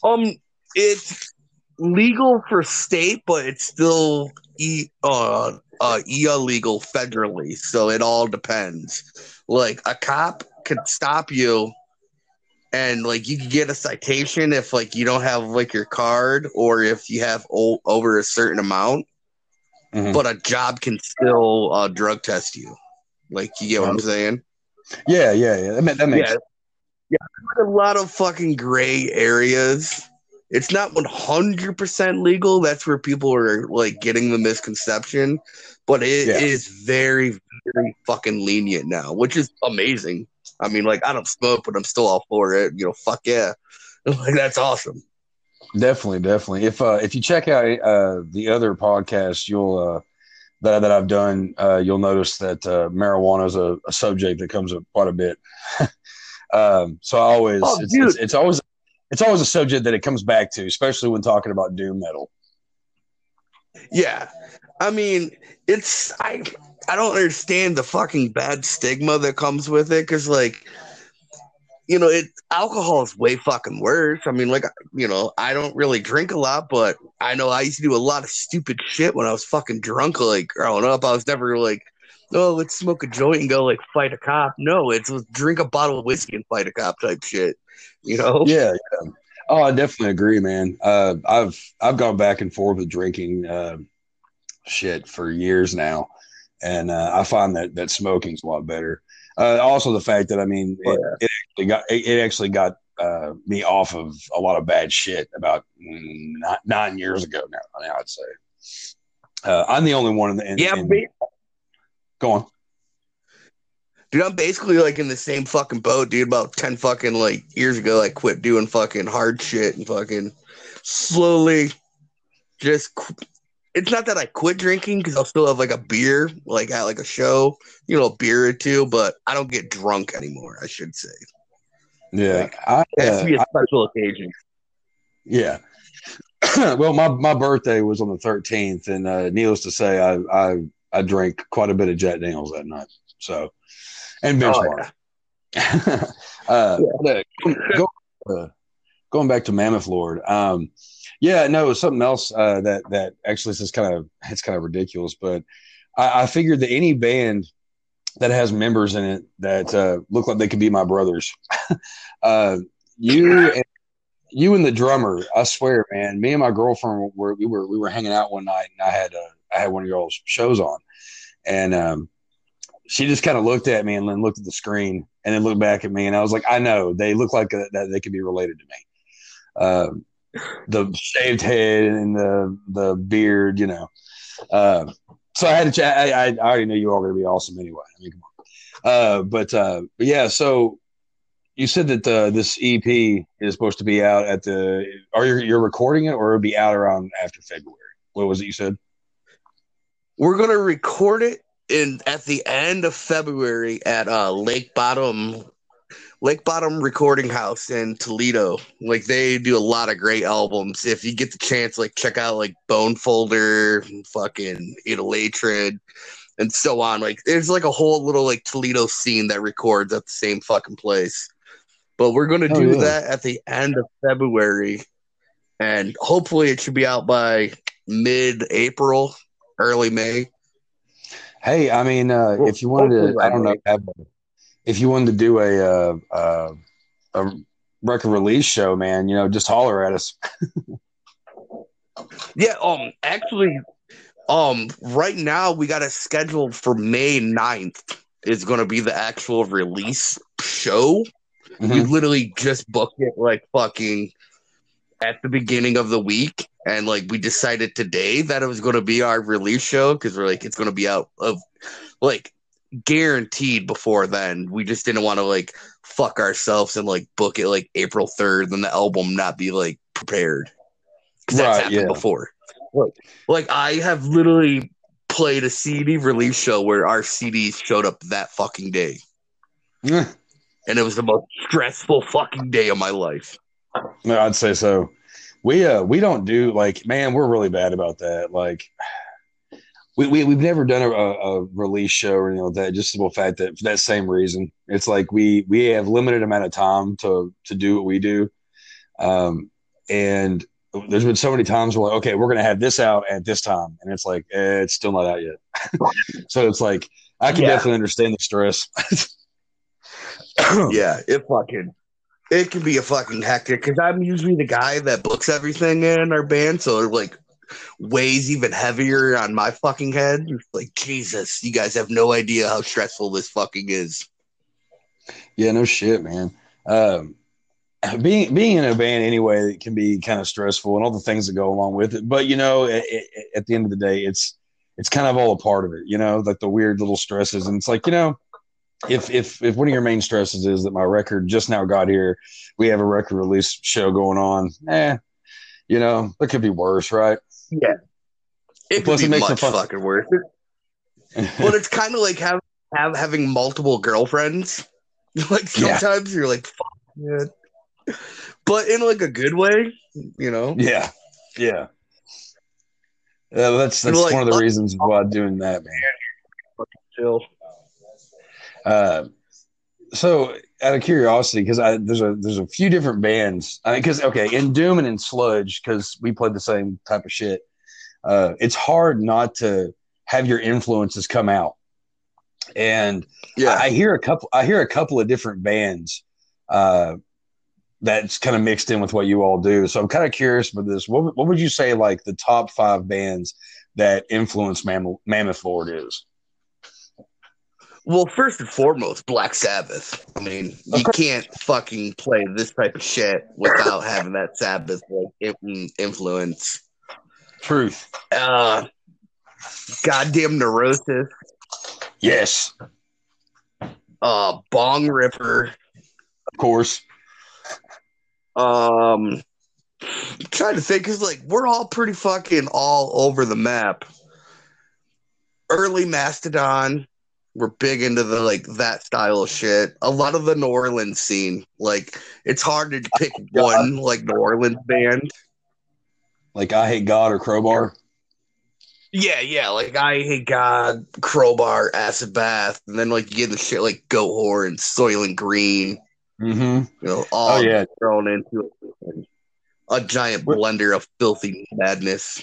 Um, it's legal for state, but it's still e uh uh illegal federally. So it all depends. Like a cop could stop you and like you could get a citation if like you don't have like your card or if you have o- over a certain amount Mhm. but a job can still uh drug test you. Like you get what i'm saying? Yeah, yeah, yeah. That, that makes yeah. Yeah there's a lot of fucking gray areas. It's not 100% legal. That's where people are like getting the misconception but it is Yeah. very very fucking lenient now which is amazing i mean like i don't smoke but i'm still all for it you know fuck yeah like that's awesome Definitely, definitely. If uh, if you check out uh, the other podcast, you'll uh, that that I've done, uh, you'll notice that uh, marijuana is a, a subject that comes up quite a bit. um, so I always Oh, it's, it's, it's always it's always a subject that it comes back to, especially when talking about doom metal. Yeah. I mean, it's I I don't understand the fucking bad stigma that comes with it cuz like you know, it alcohol is way fucking worse. I mean, like you know, I don't really drink a lot, but I know I used to do a lot of stupid shit when I was fucking drunk like growing up. I was never like Oh, let's smoke a joint and go like fight a cop. No, it's drink a bottle of whiskey and fight a cop type shit. You know? Yeah, yeah. Oh, I definitely agree, man. Uh, I've I've gone back and forth with drinking uh, shit for years now, and uh, I find that that smoking's a lot better. Uh, also, the fact that I mean, Oh, it, it actually got it, it actually got uh, me off of a lot of bad shit about mm, nine, nine years ago now. Now I'd say uh, I'm the only one in the in, Yeah, in- go on. Dude, I'm basically like in the same fucking boat, dude. About ten fucking like years ago, I quit doing fucking hard shit and fucking slowly just. It's not that I quit drinking because I'll still have like a beer, like at like a show, you know, a beer or two, but I don't get drunk anymore. I should say Yeah, Like, I, it has to be uh, a special occasion. Yeah. well, my, my birthday was on the 13th, and uh, needless to say, I, I I drank quite a bit of Jack Daniels that night. So, and Oh, benchmark. uh, look, go, uh, going back to Mammoth Lord. Um, yeah, no, it was something else uh, that that actually is kind of it's kind of ridiculous, but I, I figured that any band that has members in it that uh, look like they could be my brothers, uh, you and you and the drummer, I swear, man, me and my girlfriend were we were we were hanging out one night, and I had uh, I had one of y'all's shows on, and um, she just kind of looked at me and then looked at the screen and then looked back at me, and I was like, I know they look like uh that they could be related to me. Um, the shaved head and the the beard, you know. Uh, so I had to chat. I, I already knew you were going to be awesome anyway. I mean, come on. Uh, but uh, yeah, so you said that this EP is supposed to be out at the. Are you you're recording it, or it'll be out around after February? What was it you said? We're gonna record it in at the end of February at uh, Lake Bottom, Lake Bottom Recording House in Toledo. Like they do a lot of great albums. If you get the chance, like check out like Bone Folder, fucking Idolatred, and so on. Like there's like a whole little like Toledo scene that records at the same fucking place. But we're gonna Oh, do yeah. that at the end of February, and hopefully it should be out by mid-April, early May. Hey, I mean, uh, Well, if you wanted to, I don't know, have a- if you wanted to do a uh, uh, a record release show, man, you know, just holler at us. Yeah, um actually um right now we got it scheduled for May 9th is gonna be the actual release show. We Mhm. literally just booked it like fucking at the beginning of the week and like we decided today that it was gonna be our release show because we're like it's gonna be out of like guaranteed before then. We just didn't want to like fuck ourselves and like book it like April 3rd and the album not be like prepared. that's Right, happened yeah. before. Like, like I have literally played a CD release show where our CDs showed up that fucking day. Yeah. And it was the most stressful fucking day of my life. No, I'd say so. We uh we don't do like man, we're really bad about that. Like we, we we've never done a, a release show or anything like that. Just the fact that for that same reason, it's like we we have limited amount of time to to do what we do, um, and there's been so many times where like, okay, we're gonna have this out at this time, and it's like eh, it's still not out yet. so it's like I can Yeah. definitely understand the stress. yeah, it fucking it can be a fucking hectic because I'm usually the guy that books everything in our band, so like weighs even heavier on my fucking head. Like Jesus, you guys have no idea how stressful this fucking is. Yeah, no shit, man. Um, being being in a band anyway it can be kind of stressful and all the things that go along with it. But you know, at, at the end of the day, it's it's kind of all a part of it. You know, like the weird little stresses, and it's like you know, if if if one of your main stresses is that my record just now got here, we have a record release show going on. Eh, you know, it could be worse, right? It Plus, could it be makes much fun. fucking worse. But it's kind of like have, have having multiple girlfriends. Like Yeah. sometimes you're like, fuck, man. But in like a good way, you know. yeah, yeah. Yeah, that's that's Like, one of the reasons why I'm doing that, man. Chill. Uh, so out of curiosity, because I there's a there's a few different bands. I mean, because okay, in Doom and in Sludge, because we played the same type of shit. Uh, it's hard not to have your influences come out, and Yeah. I, I hear a couple. I hear a couple of different bands. Uh, that's kind of mixed in with what you all do. So I'm kind of curious about this. What, what would you say like the top five bands that influence Mam- Mammoth Lord is? Well, first and foremost, Black Sabbath. I mean, you can't fucking play this type of shit without having that Sabbath like influence. Truth. Uh, goddamn neurosis. Yes, Uh, Bongripper. of course. Um, I'm trying to think because like we're all pretty fucking all over the map. Early Mastodon, we're big into the like that style of shit. A lot of the New Orleans scene, like it's hard to pick one like New Orleans band. Like Eyehategod or Crowbar. Yeah, yeah, like Eyehategod, Crowbar, Acid Bath, and then like you get the shit like Goatwhore, Soylent Green, Mm-hmm. you know, all Oh yeah, thrown into it. a giant blender of filthy madness.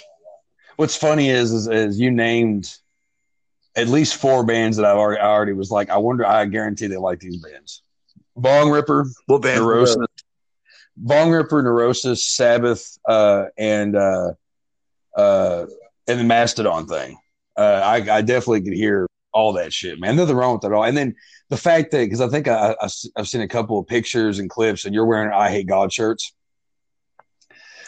what's funny is, is is you named at least four bands that I've already, I already was like, I wonder, I guarantee they like these bands. Bongripper, What band? Neurosis, Bongripper, Neurosis, Sabbath, uh, and uh, uh, and the Mastodon thing. Uh, I, I definitely could hear all that shit, man. Nothing wrong with it at all. And then the fact that because I think I, I, have seen a couple of pictures and clips, and you're wearing Eyehategod shirts.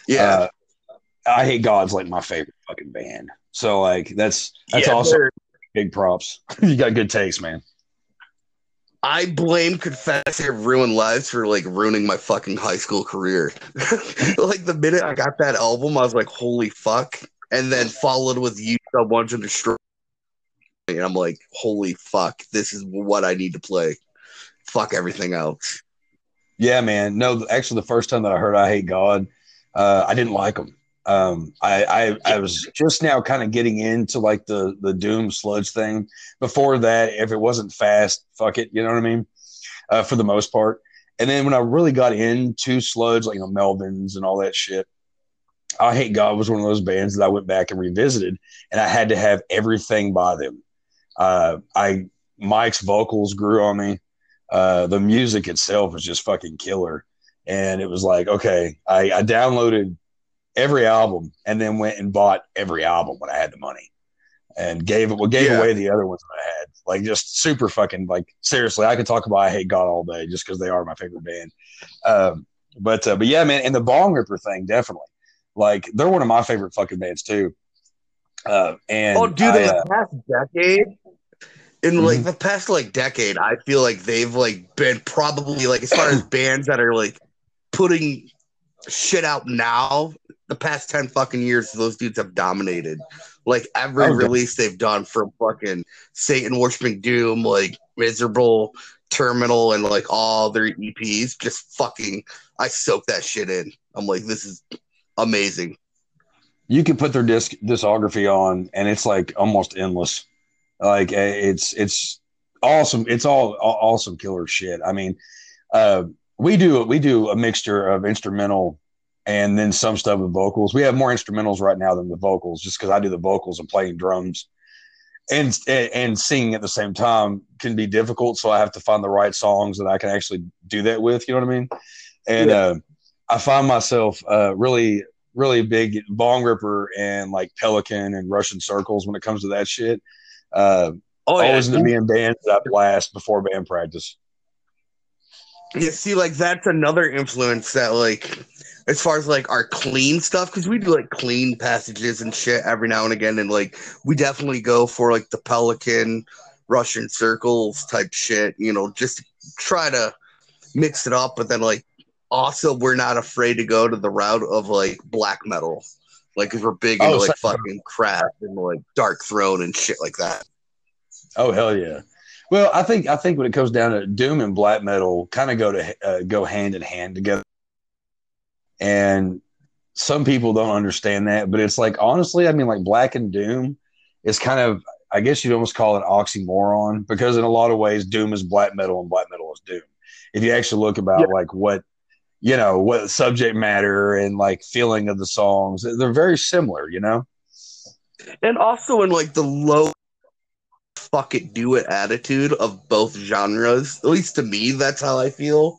Yeah, Uh, Eyehategod's like my favorite fucking band. So like that's that's Yeah, also they're- big props. you got good taste, man. I blame Confederacy of Ruined Lives for like ruining my fucking high school career. like the minute I got that album, I was like, holy fuck. And then followed with You Sub One to Destroy. And I'm like, holy fuck, this is what I need to play. Fuck everything else. Yeah, man. No, actually, the first time that I heard "Eyehategod," uh, I didn't like them. Um, I, I I was just now kind of getting into like the the doom sludge thing. Before that, if it wasn't fast, fuck it. You know what I mean? Uh, for the most part. And then when I really got into sludge, like you know Melvins and all that shit, Eyehategod was one of those bands that I went back and revisited, and I had to have everything by them. Uh, I Mike's vocals grew on me uh, the music itself was just fucking killer. And it was like, okay, I, I downloaded every album and then went and bought every album when I had the money and gave it, well, gave Yeah. away the other ones that I had. Like just super fucking like seriously, I could talk about Eyehategod all day just because they are my favorite band. Um, but uh, but yeah, man, and the Bongripper thing definitely. Like they're one of my favorite fucking bands too. Uh, and Oh, dude, I, in uh, the past decade, in like Mhm. the past like decade, I feel like they've like been probably like as far as bands that are like putting shit out now. The past ten fucking years, those dudes have dominated. Like every Oh, release they've done from fucking Satan worshiping Doom, like Miserable, Terminal, and like all their EPs, just fucking. I soak that shit in. I'm like, this is amazing. you can put their disc discography on and it's like almost endless like eh, it's it's awesome it's all aw- awesome killer shit i mean uh we do we do a mixture of instrumental and then some stuff with vocals. We have more instrumentals right now than the vocals, just because I do the vocals and playing drums and and singing at the same time can be difficult. So I have to find the right songs that I can actually do that with. You know what I mean? And yeah. uh, I find myself uh, really really big Bongripper and like pelican and Russian circles when it comes to that shit. Uh, oh, yeah. always into being bands that blast before band practice. Yeah, see, like that's another influence that like as far as like our clean stuff because we do like clean passages and shit every now and again and like we definitely go for like the pelican russian circles type shit you know just try to mix it up but then like also we're not afraid to go to the route of like black metal like if we're big into oh, like fucking crap and like Darkthrone and shit like that. Oh hell yeah. Well i think i think when it comes down to doom and black metal kind of go to uh, go hand in hand together and some people don't understand that, but it's like honestly, I mean, like Black and Doom is kind of I guess you'd almost call it oxymoron because in a lot of ways, Doom is black metal and black metal is Doom. If you actually look about yeah. like what you know, what subject matter and like feeling of the songs, they're very similar, you know. And also in like the low fuck it do it attitude of both genres, at least to me, that's how I feel.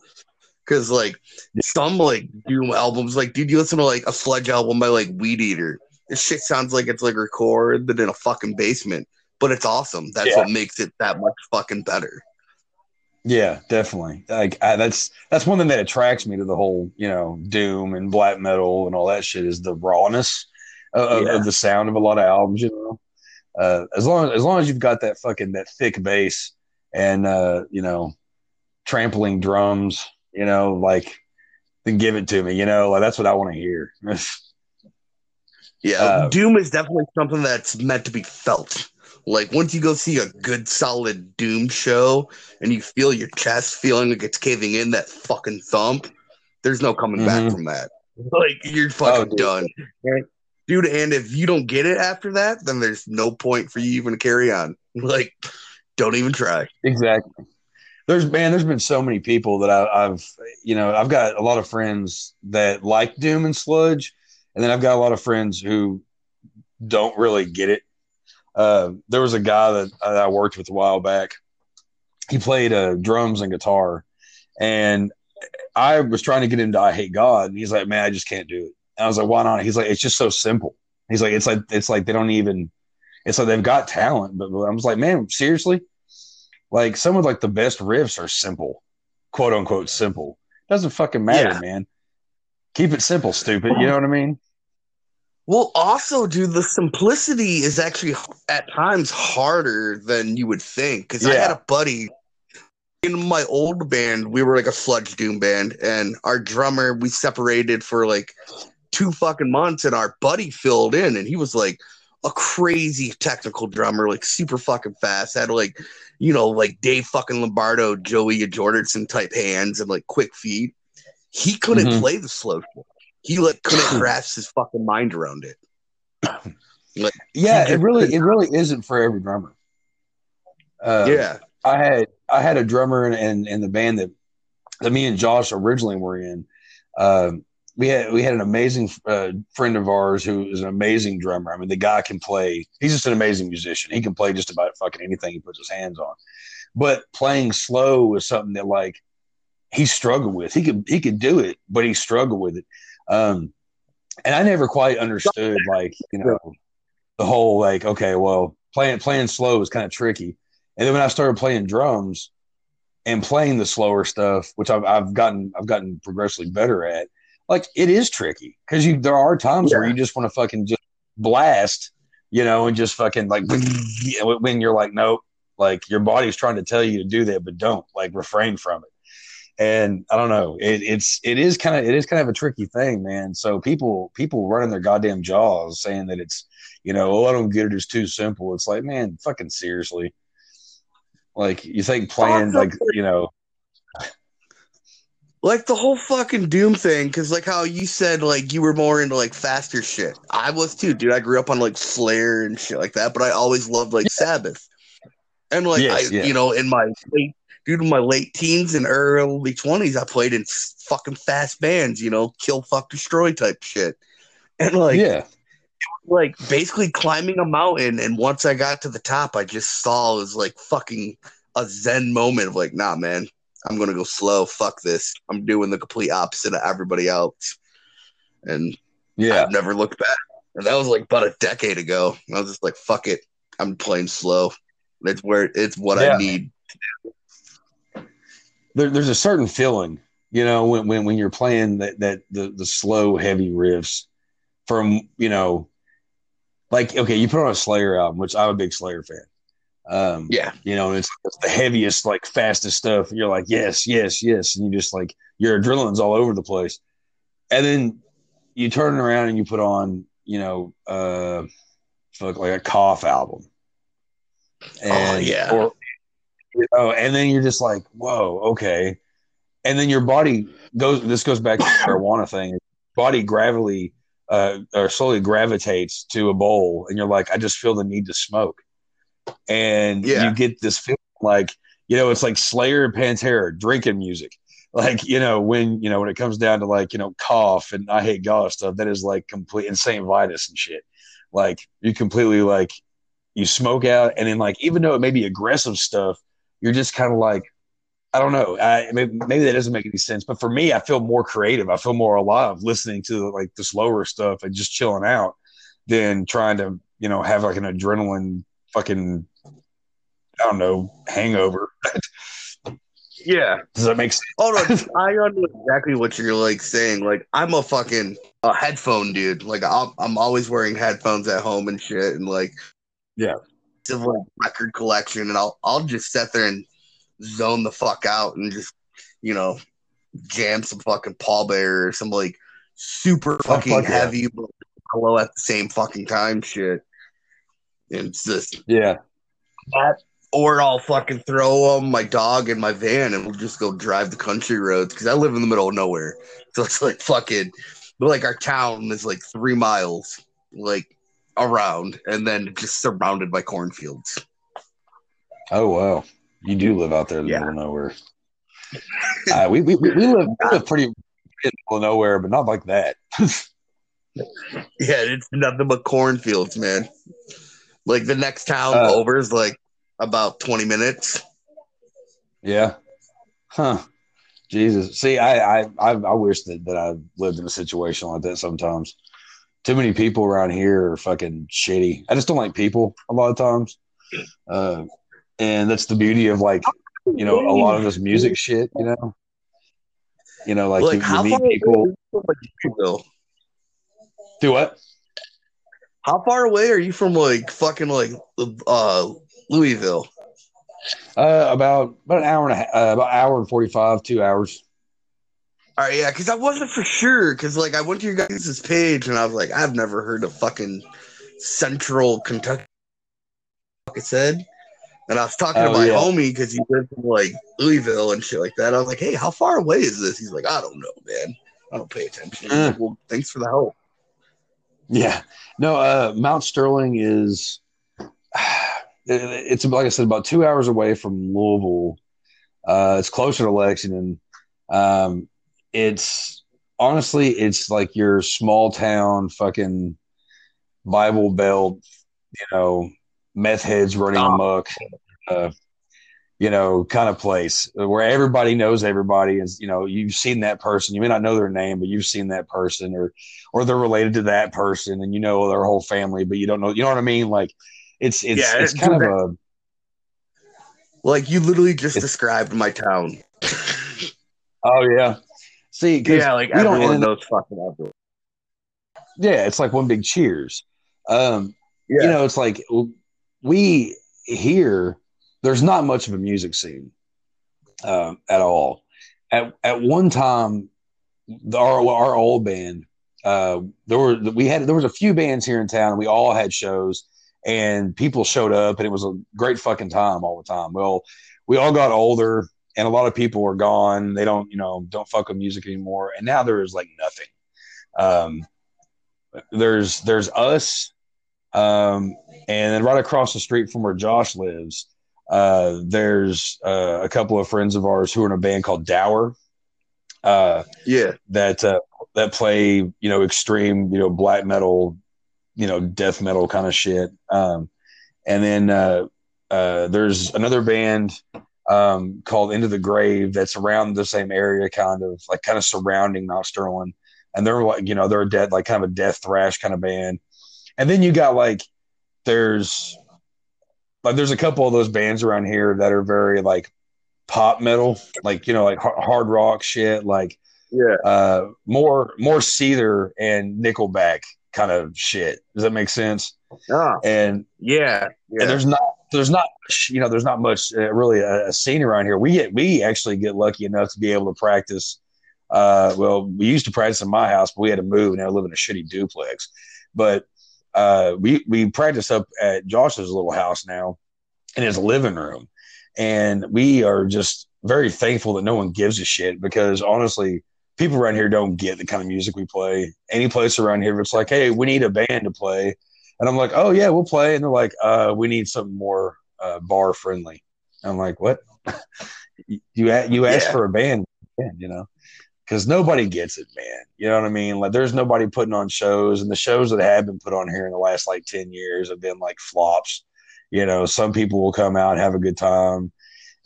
Because like some like doom albums, like dude, you listen to like a sludge album by like Weedeater. This shit sounds like it's like recorded in a fucking basement, but it's awesome. That's yeah. what makes it that much fucking better. Yeah, definitely. Like I, that's that's one thing that attracts me to the whole, you know, doom and black metal and all that shit is the rawness of, yeah. of the sound of a lot of albums. You know, uh, as long as long as you've got that fucking that thick bass and uh, you know, trampling drums you know, like then give it to me, you know, like that's what I want to hear. yeah, uh, Doom is definitely something that's meant to be felt. Like once you go see a good solid Doom show and you feel your chest feeling like it's caving in that fucking thump, there's no coming mm-hmm. back from that. Like you're fucking oh, done. Dude, and if you don't get it after that, then there's no point for you even to carry on. Like, don't even try. Exactly there's man, there's been so many people that I, have you know I've got a lot of friends that like Doom and Sludge, and then I've got a lot of friends who don't really get it. Uh, there was a guy that I worked with a while back. He played uh, drums and guitar, and I was trying to get him to "Eyehategod," and he's like, "Man, I just can't do it." And I was like, "Why not?" He's like, "It's just so simple." He's like, "It's like it's like they don't even." It's like they've got talent, but I was like, "Man, seriously." Like some of like the best riffs are simple, quote unquote simple. Doesn't fucking matter, yeah. man. Keep it simple, stupid. You know what I mean? Well, also, dude, the simplicity is actually at times harder than you would think. Because yeah. I had a buddy in my old band, we were like a sludge doom band, and our drummer we separated for like two fucking months, and our buddy filled in, and he was like a crazy technical drummer, like super fucking fast, had like you know, like Dave fucking Lombardo, Joey Jordison type hands and like quick feet. He couldn't mm-hmm. play the slow shit. He like couldn't grasp his fucking mind around it. Like, yeah, it really it really isn't for every drummer. Uh, yeah, I had I had a drummer in, in, in the band that that me and Josh originally were in. Um, we had we had an amazing uh, friend of ours who is an amazing drummer. I mean, the guy can play. He's just an amazing musician. He can play just about fucking anything he puts his hands on. But playing slow is something that like he struggled with. He could he could do it, but he struggled with it. Um, and I never quite understood like you know the whole like okay, well playing playing slow is kind of tricky. And then when I started playing drums and playing the slower stuff, which I've, I've gotten I've gotten progressively better at like it is tricky because you there are times yeah. where you just want to fucking just blast, you know, and just fucking like when you're like, nope, like your body's trying to tell you to do that, but don't like refrain from it. And I don't know, it, it's it is kind of it is kind of a tricky thing, man. So people people running their goddamn jaws saying that it's you know, oh, I don't get it, it's too simple. It's like, man, fucking seriously. Like you think playing like you know like the whole fucking Doom thing, because like how you said, like you were more into like faster shit. I was too, dude. I grew up on like Slayer and shit like that, but I always loved like. Sabbath. And like yes, I, yeah. you know, in my late dude, in my late teens and early twenties, I played in fucking fast bands, you know, kill, fuck, destroy type shit, and like, yeah, like basically climbing a mountain. And once I got to the top, I just saw it was like fucking a zen moment of like, nah, man, I'm gonna go slow. Fuck this. I'm doing the complete opposite of everybody else, and yeah, I've never looked back. And that was like about a decade ago. I was just like, fuck it. I'm playing slow. It's where it's what Yeah. I need. there, there's a certain feeling, you know, when, when, when you're playing that, that the, the slow, heavy riffs from, you know, like, okay, you put on a Slayer album, which I'm a big Slayer fan. Um, Yeah. you know, it's, it's the heaviest, like fastest stuff. And you're like, yes, yes, yes. And you just like, your adrenaline's all over the place. And then you turn around and you put on, you know, uh, fuck, like a cough album. Oh, yeah. Or, you know, and then you're just like, whoa, okay. And then your body goes, this goes back to the marijuana thing. Body gravely uh, or slowly gravitates to a bowl. And you're like, I just feel the need to smoke. And Yeah. you get this feeling like, you know, it's like Slayer and Pantera drinking music. Like, you know, when, you know, when it comes down to like, you know, cough and Eyehategod stuff, that is like complete in Saint Vitus and shit. Like you completely like, you smoke out and then like, even though it may be aggressive stuff, you're just kind of like, I don't know. I, maybe, maybe that doesn't make any sense, but for me, I feel more creative. I feel more alive listening to like the slower stuff and just chilling out than trying to, you know, have like an adrenaline fucking, I don't know, hangover. Yeah. Does that make sense? Oh no, I know exactly what you're like saying. Like I'm a fucking a headphone dude. Like I'm, I'm always wearing headphones at home and shit, and like Yeah. it's a, like record collection, and I'll I'll just sit there and zone the fuck out and just you know jam some fucking Pallbearer or some like super oh, fucking fuck yeah. heavy but hello at the same fucking time shit. It's just Yeah. that, or I'll fucking throw um, my dog in my van and we'll just go drive the country roads because I live in the middle of nowhere. So it's like fucking, like our town is like three miles like around and then just surrounded by cornfields. Oh wow, you do live out there in the Yeah. middle of nowhere. Uh, we, we we we live we live pretty in the middle of nowhere, but not like that. Yeah, it's nothing but cornfields, man. Like the next town Uh, over is like about 20 minutes. Yeah. Huh. Jesus. See, I, I, I, I wish that, that I lived in a situation like that sometimes. Too many people around here are fucking shitty. I just don't like people a lot of times. Uh, and that's the beauty of like, you know, a lot of this music shit, you know? You know, like, Like, you, you meet people. are you from, like, Louisville? Do what? How far away are you from like fucking like uh Louisville? Uh, about about an hour and a half, uh, about hour and forty five, two hours. All right, yeah, because I wasn't for sure. Because like I went to your guys' page and I was like, I've never heard of fucking Central Kentucky. Like I said, and I was talking to Oh, my yeah. homie because he lives in like Louisville and shit like that. I was like, Hey, how far away is this? He's like, I don't know, man. I don't pay attention. Uh. like, well, thanks for the help. Yeah. No, uh, Mount Sterling is, it's like I said, about two hours away from Louisville. Uh, it's closer to Lexington. Um, it's honestly, it's like your small town fucking Bible Belt, you know, meth heads running Oh. amok, uh, you know, kind of place where everybody knows everybody. Is you know, you've seen that person. You may not know their name, but you've seen that person, or or they're related to that person, and you know their whole family, but you don't know. You know what I mean? Like, it's it's Yeah, it's it's kind of a Like you literally just described my town. oh yeah. See, yeah, like we don't everyone knows fucking everyone. yeah, it's like one big cheers. Um, Yeah. you know, it's like we here. There's not much of a music scene um, at all. At at one time, the, our our old band, uh, there were we had there was a few bands here in town. And we all had shows, and people showed up, and it was a great fucking time all the time. Well, we all got older, and a lot of people are gone. They don't, you know, don't fuck with music anymore, and now there is like nothing. Um, there's there's us, um, and then right across the street from where Josh lives, Uh, there's uh, a couple of friends of ours who are in a band called Dower. Uh, Yeah. that uh, that play you know extreme you know black metal you know death metal kind of shit um, and then uh, uh, there's another band um, called into the grave that's around the same area kind of like kind of surrounding Mount Sterling and they're like you know they're a dead like kind of a death thrash kind of band and then you got like there's like there's a couple of those bands around here that are very like pop metal like you know like hard rock shit like Yeah. uh more more Seether and Nickelback kind of shit. Does that make sense? Oh, And yeah. Yeah. and there's not there's not you know there's not much uh, really a, a scene around here. We get we actually get lucky enough to be able to practice. Uh, well, we used to practice in my house, but we had to move and I live in a shitty duplex. But uh, we we practice up at Josh's little house now in his living room, and we are just very thankful that no one gives a shit because honestly, people around here don't get the kind of music we play. Any place around here, it's like, hey, we need a band to play, and I'm like, oh yeah, we'll play, and they're like, uh, we need something more uh, bar friendly. I'm like, what? you you asked Yeah. for a band, you know, because nobody gets it, man. You know what I mean? Like, there's nobody putting on shows, and the shows that have been put on here in the last like ten years have been like flops. You know, some people will come out have a good time,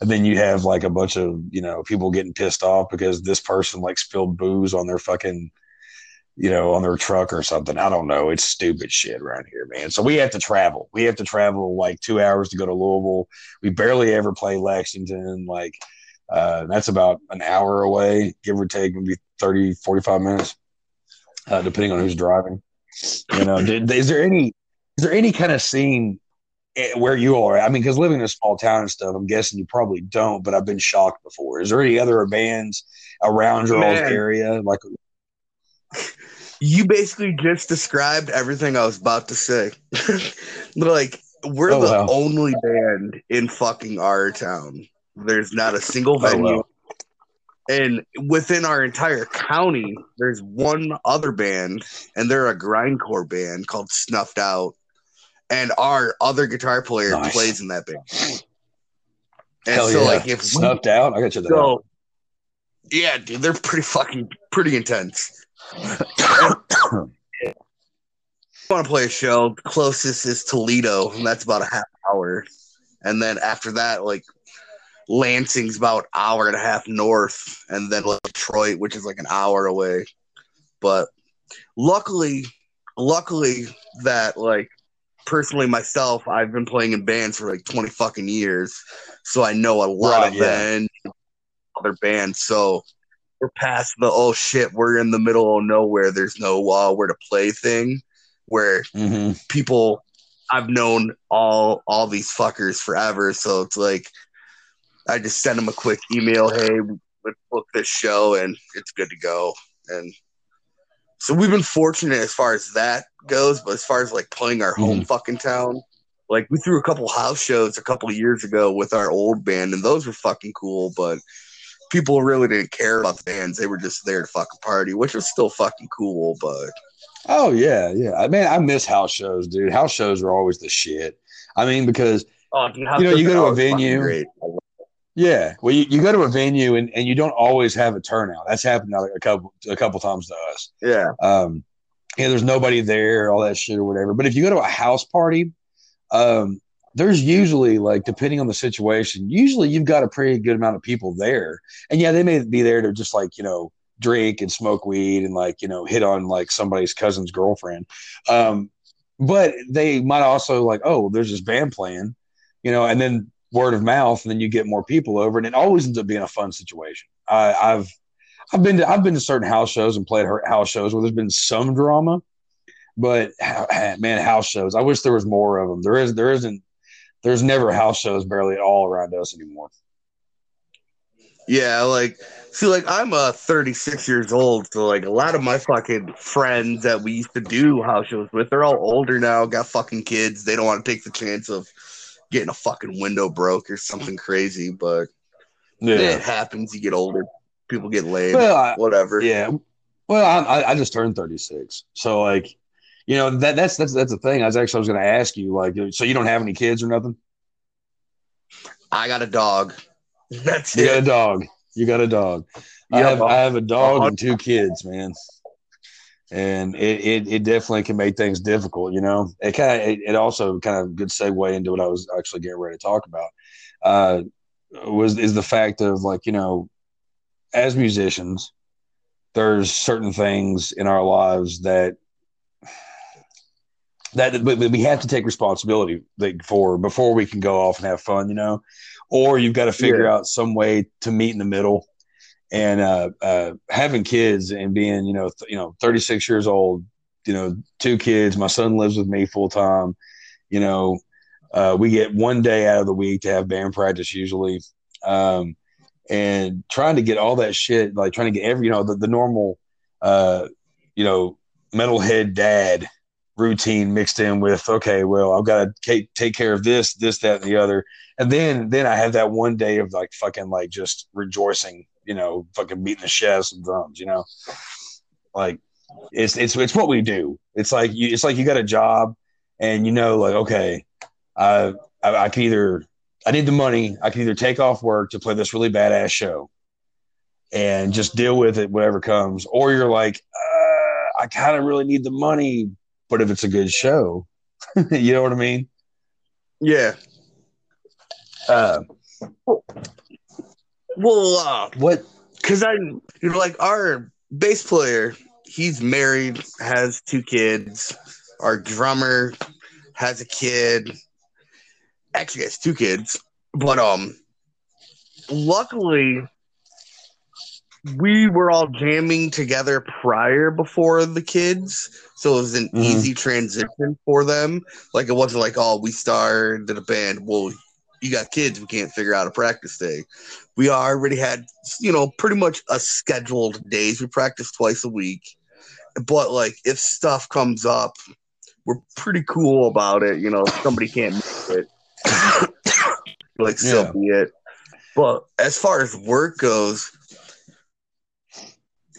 and then you have like a bunch of you know people getting pissed off because this person like spilled booze on their fucking you know, on their truck or something. I don't know. It's stupid shit around here, man. So we have to travel. We have to travel like two hours to go to Louisville. We barely ever play Lexington. Like, uh, that's about an hour away, give or take, maybe 30, 45 minutes, uh, depending on who's driving. You know, did, is there any, is there any kind of scene eh, where you are? I mean, because living in a small town and stuff, I'm guessing you probably don't, but I've been shocked before. Is there any other bands around your area? Like, You basically just described everything I was about to say. like, we're Oh, the wow. only band in fucking our town. There's not a single Oh, venue. wow. And within our entire county, there's one other band, and they're a grindcore band called Snuffed Out. And our other guitar player Nice. plays in that band. And Hell so, yeah. like, if we snuffed out, I got you that. out. yeah, dude, they're pretty fucking pretty intense. want to play a show. Closest is Toledo, and that's about a half hour. And then after that, like Lansing's about hour and a half north, and then like, Detroit, which is like an hour away. But luckily, luckily that like personally myself, I've been playing in bands for like twenty fucking years, so I know a lot Right, of yeah. other bands. So we're past the oh shit, we're in the middle of nowhere. There's no uh, where to play thing where hmm people I've known all all these fuckers forever. So it's like I just send them a quick email, hey, let's book this show, and it's good to go. And so we've been fortunate as far as that goes, but as far as like playing our home mm-hmm. fucking town, like we threw a couple house shows a couple of years ago with our old band, and those were fucking cool, but people really didn't care about the bands. They were just there to fucking party, which was still fucking cool, but Oh yeah, yeah. I mean, I miss house shows, dude. House shows are always the shit. I mean, because oh, dude, You know, you go to a venue, great. Yeah, well, you, you go to a venue and, and you don't always have a turnout. That's happened like a couple a couple times to us. Yeah. Um, yeah, there's nobody there, all that shit or whatever. But if you go to a house party, um, there's usually like depending on the situation, usually you've got a pretty good amount of people there. And yeah, they may be there to just like, you know, drink and smoke weed and like, you know, hit on like somebody's cousin's girlfriend. Um, but they might also like, oh, there's this band playing, you know, and then word of mouth, and then you get more people over, and it always ends up being a fun situation. I, I've I've been to I've been to certain house shows and played house shows where there's been some drama, but man, house shows. I wish there was more of them. There is there isn't. There's never house shows barely at all around us anymore. Yeah, like see, like I'm uh 36 years old, so like a lot of my fucking friends that we used to do house shows with, they're all older now, got fucking kids. They don't want to take the chance of getting a fucking window broke or something crazy, but yeah. it happens. You get older, people get laid, Well, I, whatever. yeah. Well, I, I- just turned 36, so like, you know that that's that's that's the thing. I was actually I was going to ask you like, so you don't have any kids or nothing? I got a dog. That's it. You got a dog. You got a dog. I I have I have a dog uh-huh. and two kids, man. And it, it, it definitely can make things difficult, you know. It kind of it, it also kind of good segue into what I was actually getting ready to talk about. Uh, was is the fact of like you know, as musicians, there's certain things in our lives that that we we have to take responsibility for before we can go off and have fun, you know. Or you've got to figure out some way to meet in the middle. And uh, uh, having kids and being, you know, th- you know, 36 years old, you know, two kids. My son lives with me full time. You know, uh, we get one day out of the week to have band practice usually. Um, and trying to get all that shit, like trying to get every, you know, the, the normal, uh, you know, metalhead dad routine mixed in with, okay, well, I've got to take, take care of this, this, that, and the other. And then, then I have that one day of like fucking like just rejoicing, you know, fucking beating the shit out of some drums, you know, like it's, it's, it's what we do. It's like you, it's like you got a job and you know, like, okay, I, I, I can either, I need the money. I can either take off work to play this really badass show and just deal with it, whatever comes, or you're like, uh, I kind of really need the money, but if it's a good show, you know what I mean? Yeah. Uh, Well, uh, what? because I, you know, like our bass player, he's married, has two kids. Our drummer has a kid. Actually, has two kids, but um, luckily, we were all jamming together prior before the kids, so it was an Mhm. easy transition for them. Like it wasn't like, oh, we started a band. Well, you got kids, we can't figure out a practice day. We already had, you know, pretty much a scheduled days. We practice twice a week, but like if stuff comes up, we're pretty cool about it. You know, somebody can't make it. like so Yeah. be it. But as far as work goes,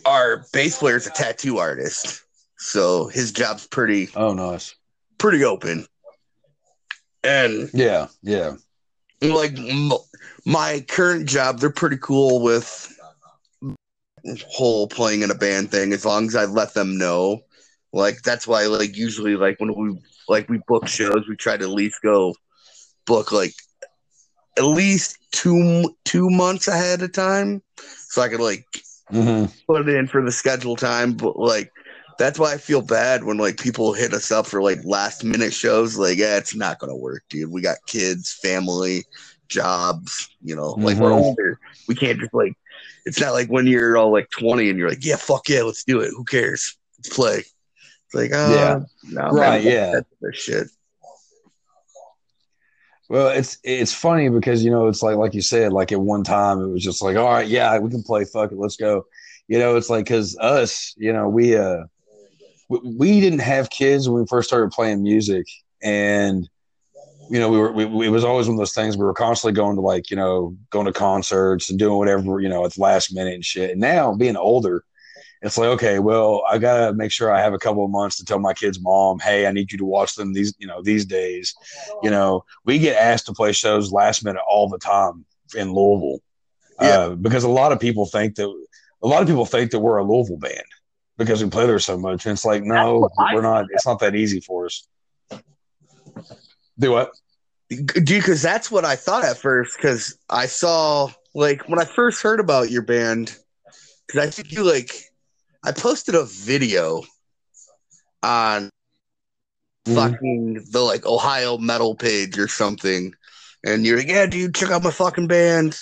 our bass player is a tattoo artist, so his job's pretty Oh, nice. pretty open. And Yeah, yeah. Like my current job, they're pretty cool with whole playing in a band thing as long as I let them know. Like that's why like usually like when we like we book shows, we try to at least go book like at least two two months ahead of time, so I could like hmm put it in for the schedule time. But like that's why I feel bad when like people hit us up for like last minute shows. Like, yeah, it's not gonna work, dude. We got kids, family, jobs. You know, like we're Mhm. older. We can't just like. It's not like when you're all like 20 and you're like, yeah, fuck yeah, let's do it. Who cares? Let's play. It's like, uh, Yeah. no, Right, yeah. shit. Well, it's it's funny because you know it's like like you said, like at one time it was just like, all right, yeah, we can play, fuck it, let's go. You know, it's like because us, you know, we uh we, didn't have kids when we first started playing music, and you know, we were we, it was always one of those things we were constantly going to like you know going to concerts and doing whatever you know at the last minute and shit. And now being older, it's like okay, well, I gotta make sure I have a couple of months to tell my kids' mom, hey, I need you to watch them these you know these days. You know, we get asked to play shows last minute all the time in Louisville, uh, because a lot of people think that a lot of people think that we're a Louisville band because we play there so much. And it's like, no, we're not. It's not that easy for us. Do what? Dude, because that's what I thought at first. Because I saw, like, when I first heard about your band, because I think you, like, I posted a video on Mhm. fucking the, like, Ohio metal page or something. And you're like, yeah, dude, check out my fucking band.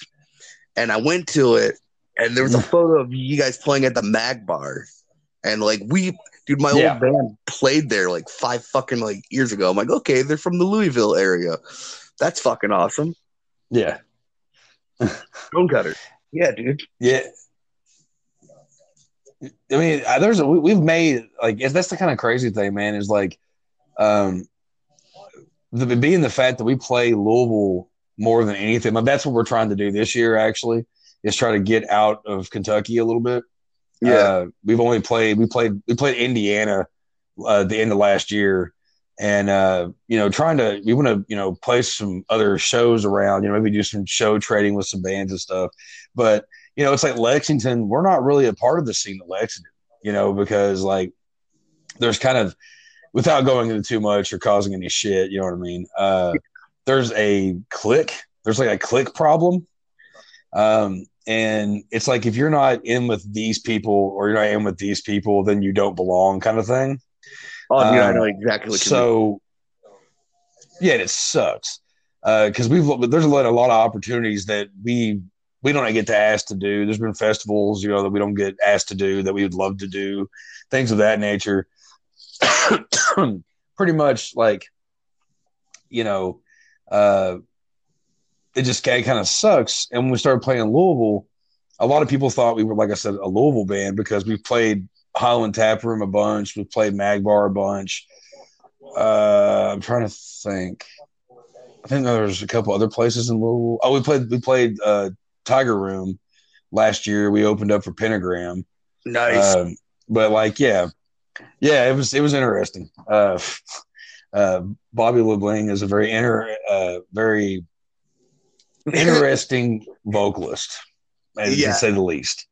And I went to it, and there was a photo of you guys playing at the Mag Bar. And, like, we, dude, my Yeah. old band played there, like, five fucking, like, years ago. I'm like, okay, they're from the Louisville area. That's fucking awesome. Yeah, Stone cutter. Yeah, dude. yeah. I mean, there's a, we- we've made like that's the kind of crazy thing, man. Is like, um, the being the fact that we play Louisville more than anything. Like that's what we're trying to do this year. Actually, is try to get out of Kentucky a little bit. Uh, we've only played we played we played Indiana uh, the end of last year, and uh, you know, trying to we want to you know play some other shows around. You know, maybe do some show trading with some bands and stuff. But you know, it's like Lexington. We're not really a part of the scene at Lexington. You know, because like there's kind of without going into too much or causing any shit. You know what I mean? Uh, there's a click. There's like a click problem. Um, and it's like if you're not in with these people or you're not in with these people, then you don't belong, kind of thing. Oh, yeah, I Um, know exactly what you so yeah, it sucks because we've there's a lot, a lot of opportunities that we we don't get to ask to do. There's been festivals, you know, that we don't get asked to do that we would love to do, things of that nature. Pretty much like, you know, uh, it just kind of sucks. And when we started playing Louisville, a lot of people thought we were, like I said, a Louisville band because we played Highland Tap Room a bunch, we played Magbar a bunch. Uh, I'm trying to think. I think there's a couple other places in Louisville. Oh, we played we played uh, Tiger Room last year. We opened up for Pentagram. nice. Um, but like, yeah, yeah, it was it was interesting. Uh, uh, Bobby Liebling is a very inter, uh, very interesting vocalist, Yeah. to say the least.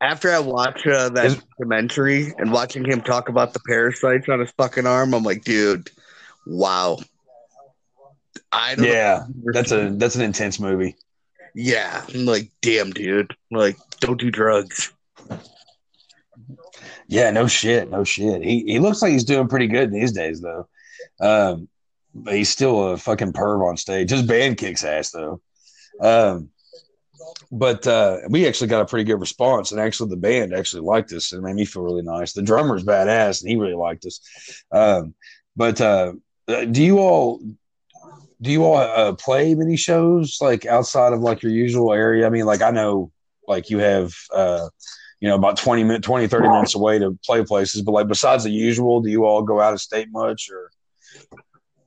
After I watch uh, that Is- documentary and watching him talk about the parasites on his fucking arm, I'm like, dude, wow. I don't Yeah, that's a that's an intense movie. yeah. I'm like, damn, dude. Like, don't do drugs. Yeah, no shit, no shit. He he looks like he's doing pretty good these days though. Um, but he's still a fucking perv on stage. His band kicks ass though. Um, but uh, we actually got a pretty good response, and actually the band actually liked us, and made me feel really nice. The drummer's badass, and he really liked us. Um, but uh, uh, do you all do you all uh, play many shows like outside of like your usual area? I mean, like I know like you have uh, you know about 20 minutes 20 30 minutes away to play places but like besides the usual do you all go out of state much or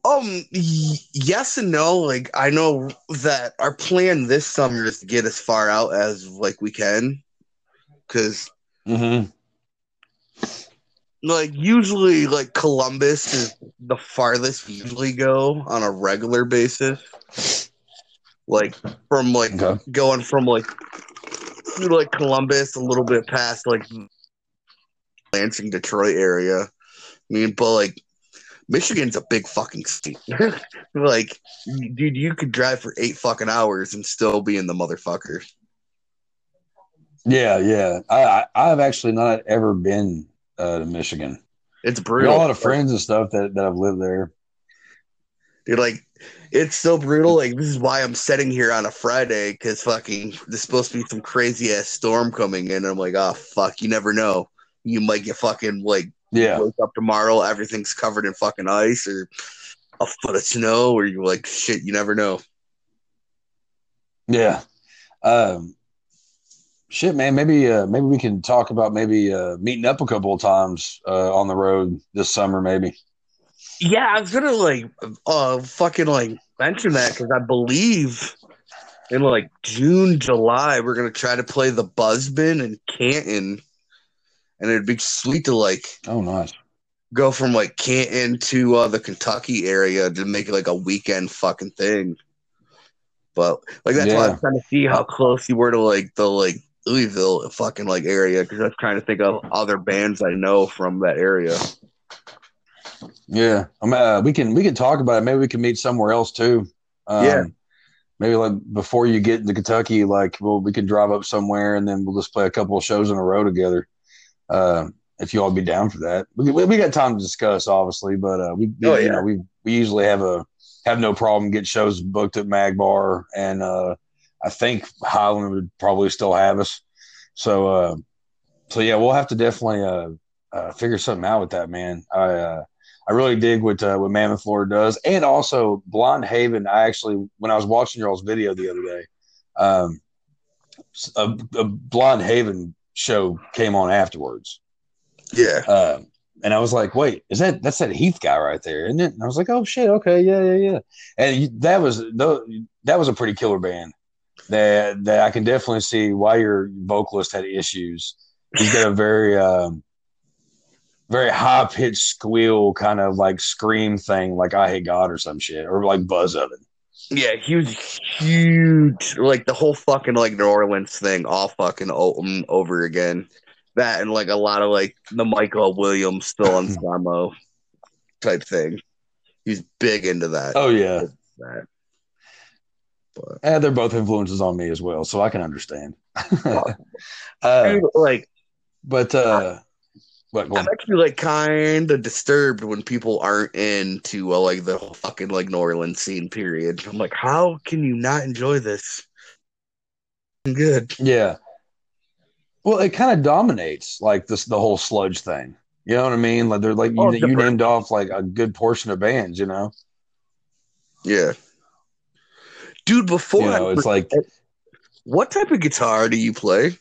Um, y- yes and no. Like, I know that our plan this summer is to get as far out as like we can, because mm-hmm. like usually like Columbus is the farthest we usually go on a regular basis. Like from like okay going from like through like Columbus a little bit past like Lansing, Detroit area. I mean, but like Michigan's a big fucking state. like, dude, you could drive for eight fucking hours and still be in the motherfucker. yeah yeah i I- i've actually not ever been uh, to michigan It's brutal. a lot of friends and stuff that, that have lived there Dude, like, it's so brutal. Like, this is why I'm sitting here on a Friday because fucking there's supposed to be some crazy ass storm coming in. And I'm like, oh fuck, you never know. You might get fucking like yeah. Wake up tomorrow, everything's covered in fucking ice or a foot of snow, or you're like, shit, you never know. yeah. Um shit man maybe uh maybe we can talk about maybe uh meeting up a couple of times uh on the road this summer maybe. Yeah, I was gonna like, uh, fucking like mention that because I believe in like June, July, we're gonna try to play the Buzzbin in Canton, and it'd be sweet to like oh nice go from like Canton to uh, the Kentucky area to make it like a weekend fucking thing. But like that's why I'm trying to see how close you were to like the like Louisville fucking like area because I was trying to think of other bands I know from that area. Yeah, I mean, uh, we can we can talk about it. Maybe we can meet somewhere else too. Um, Yeah. Maybe like before you get into Kentucky, like well, we can drive up somewhere and then we'll just play a couple of shows in a row together. Uh, if you all be down for that, we, we got time to discuss, obviously, but uh, we Oh, you know we we usually have a have no problem getting shows booked at Magbar, and uh, I think Highland would probably still have us. So uh, so yeah, we'll have to definitely uh, uh, figure something out with that, man. I uh, I really dig what uh, what Mammoth Lord does, and also Blonde Haven. I actually, when I was watching y'all's video the other day, um, a, a Blonde Haven show came on afterwards, Yeah. uh, and I was like, "Wait, is that that's that Heath guy right there, isn't it?" And I was like, "Oh shit, okay, yeah, yeah, yeah." And that was that was a pretty killer band. That that I can definitely see why your vocalist had issues. He's got a very um, very high pitched squeal kind of like scream thing, like Eyehategod or some shit, or like Buzzov-en. Yeah, he was huge. Like the whole fucking like New Orleans thing, all fucking um, over again. That and like a lot of like the Michael Williams still on Samo type thing. He's big into that. Oh yeah, that. But and they're both influences on me as well, so I can understand. uh, like but uh, on. I'm actually like kind of disturbed when people aren't into uh, like the whole fucking like New Orleans scene. Period. I'm like, how can you not enjoy this? Good. Yeah. Well, it kind of dominates like this the whole sludge thing. You know what I mean? Like they're like you, Oh, you different. named off like a good portion of bands. You know, Yeah. Dude, before you I know, it's like What type of guitar do you play?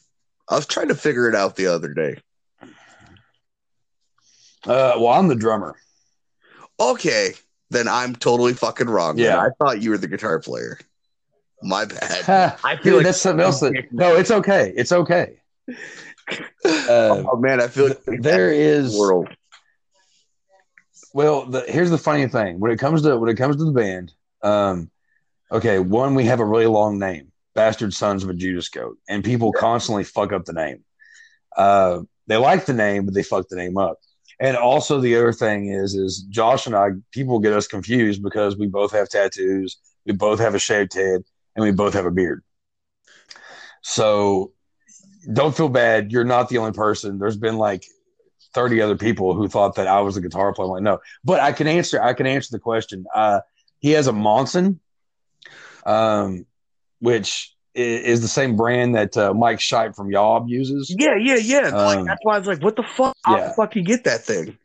I was trying to figure it out the other day. Uh, well, I'm the drummer. Okay, then I'm totally fucking wrong. Yeah. Yeah, I thought you were the guitar player. My bad. I feel dude, like that's something else. That, no, it's okay. It's okay. Uh, oh man, I feel like there is world. Well, the, here's the funny thing: when it comes to when it comes to the band, um, okay, one we have a really long name, "Bastard Sons of a Judas Goat," and people constantly fuck up the name. Uh, they like the name, but they fuck the name up. And also, the other thing is, is Josh and I, people get us confused because we both have tattoos, we both have a shaved head, and we both have a beard. So, don't feel bad. You're not the only person. There's been like 30 other people who thought that I was a guitar player. I'm like, no, but I can answer, I can answer the question. Uh, he has a Monson, um, which is the same brand that uh, Mike Scheidt from Yob uses. Yeah, yeah, yeah. Like, Um, that's why I was like, what the fuck? How yeah. the fuck you get that thing?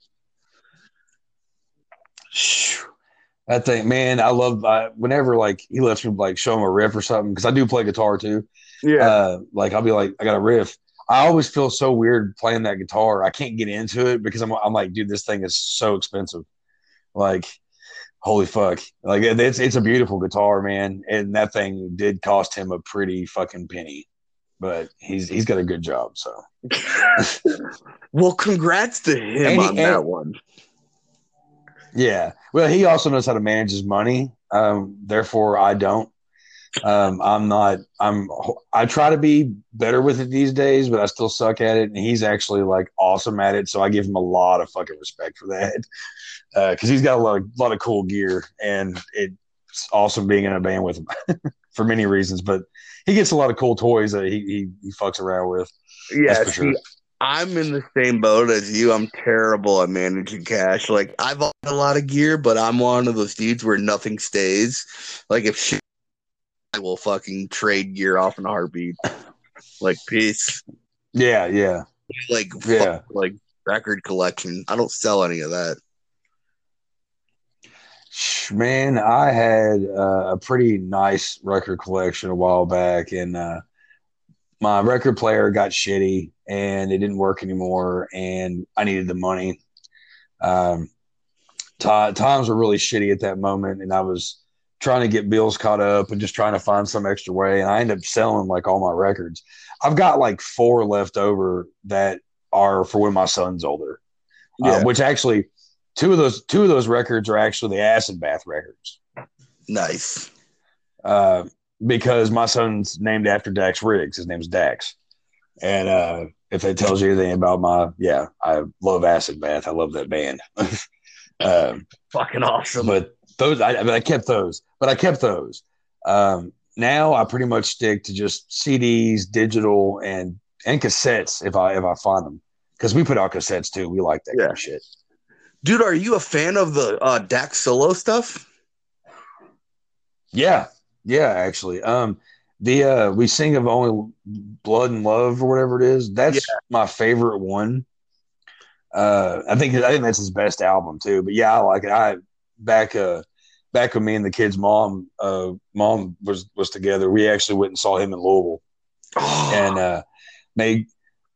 That thing, man, I love. I, whenever like he lets me like show him a riff or something because I do play guitar too. Yeah. Uh, like I'll be like, I got a riff. I always feel so weird playing that guitar. I can't get into it because I'm, I'm like, dude, this thing is so expensive. Like, holy fuck! Like it's it's a beautiful guitar, man, and that thing did cost him a pretty fucking penny, but he's he's got a good job. So well, congrats to him And he- on and- that one. yeah, well, he also knows how to manage his money. Um, therefore, I don't. Um, I'm not. I'm. I try to be better with it these days, but I still suck at it. And he's actually like awesome at it, so I give him a lot of fucking respect for that. Uh, because he's got a lot of lot of cool gear, and it's awesome being in a band with him for many reasons. But he gets a lot of cool toys that he he, he fucks around with. Yeah, see, sure. I'm in the same boat as you. I'm terrible at managing cash. Like I've bought a lot of gear, but I'm one of those dudes where nothing stays. Like if shit, I will fucking trade gear off in a heartbeat. Like peace. Yeah, yeah. Like Yeah. fuck, like record collection. I don't sell any of that. Man, I had uh, a pretty nice record collection a while back, and uh, my record player got shitty, and it didn't work anymore, and I needed the money. Um, ti- times were really shitty at that moment, and I was trying to get bills caught up and just trying to find some extra way, and I ended up selling like all my records. I've got like four left over that are for when my son's older, uh, Yeah. which actually two of those two of those records are actually the acid bath records Nice. uh, because my son's named after Dax Riggs. His name's Dax, and uh, if that tells you anything about my yeah, I love acid bath. I love that band. um, Fucking awesome. but those I, but I kept those, but I kept those. Um, now I pretty much stick to just CDs, digital, and and cassettes if I if I find them because we put out cassettes too. We like that kind of shit. Dude, are you a fan of the uh Dax solo stuff? Yeah, yeah, actually. Um, the uh, we sing of only blood and love or whatever it is. That's my favorite one. Uh, I think I think that's his best album too. But yeah, I like it. I back uh back when me and the kid's mom uh mom was was together. We actually went and saw him in Louisville and uh made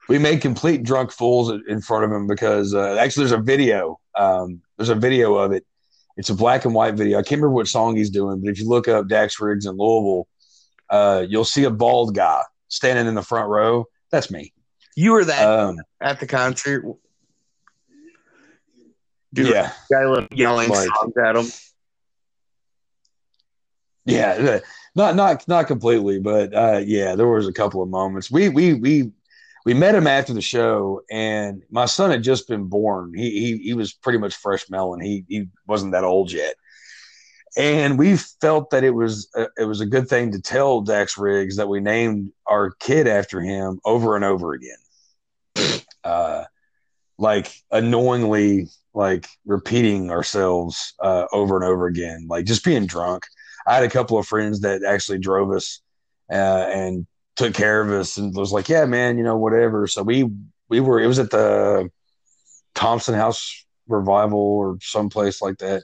we made complete drunk fools in front of him because uh, actually there's a video um there's a video of it it's a black and white video i can't remember what song he's doing but if you look up dax riggs in louisville uh you'll see a bald guy standing in the front row that's me you were that um at the concert. Dude, yeah, guy love yelling Like- songs at him. yeah, not not not completely, but uh, yeah, there was a couple of moments. We we we we met him after the show, and my son had just been born. He he, he was pretty much fresh melon. He he wasn't that old yet, and we felt that it was a, it was a good thing to tell Dax Riggs that we named our kid after him over and over again, uh, like annoyingly like repeating ourselves uh, over and over again, like just being drunk. I had a couple of friends that actually drove us uh, and took care of us and was like, yeah, man, you know, whatever. So we, we were, it was at the Thompson House Revival or someplace like that.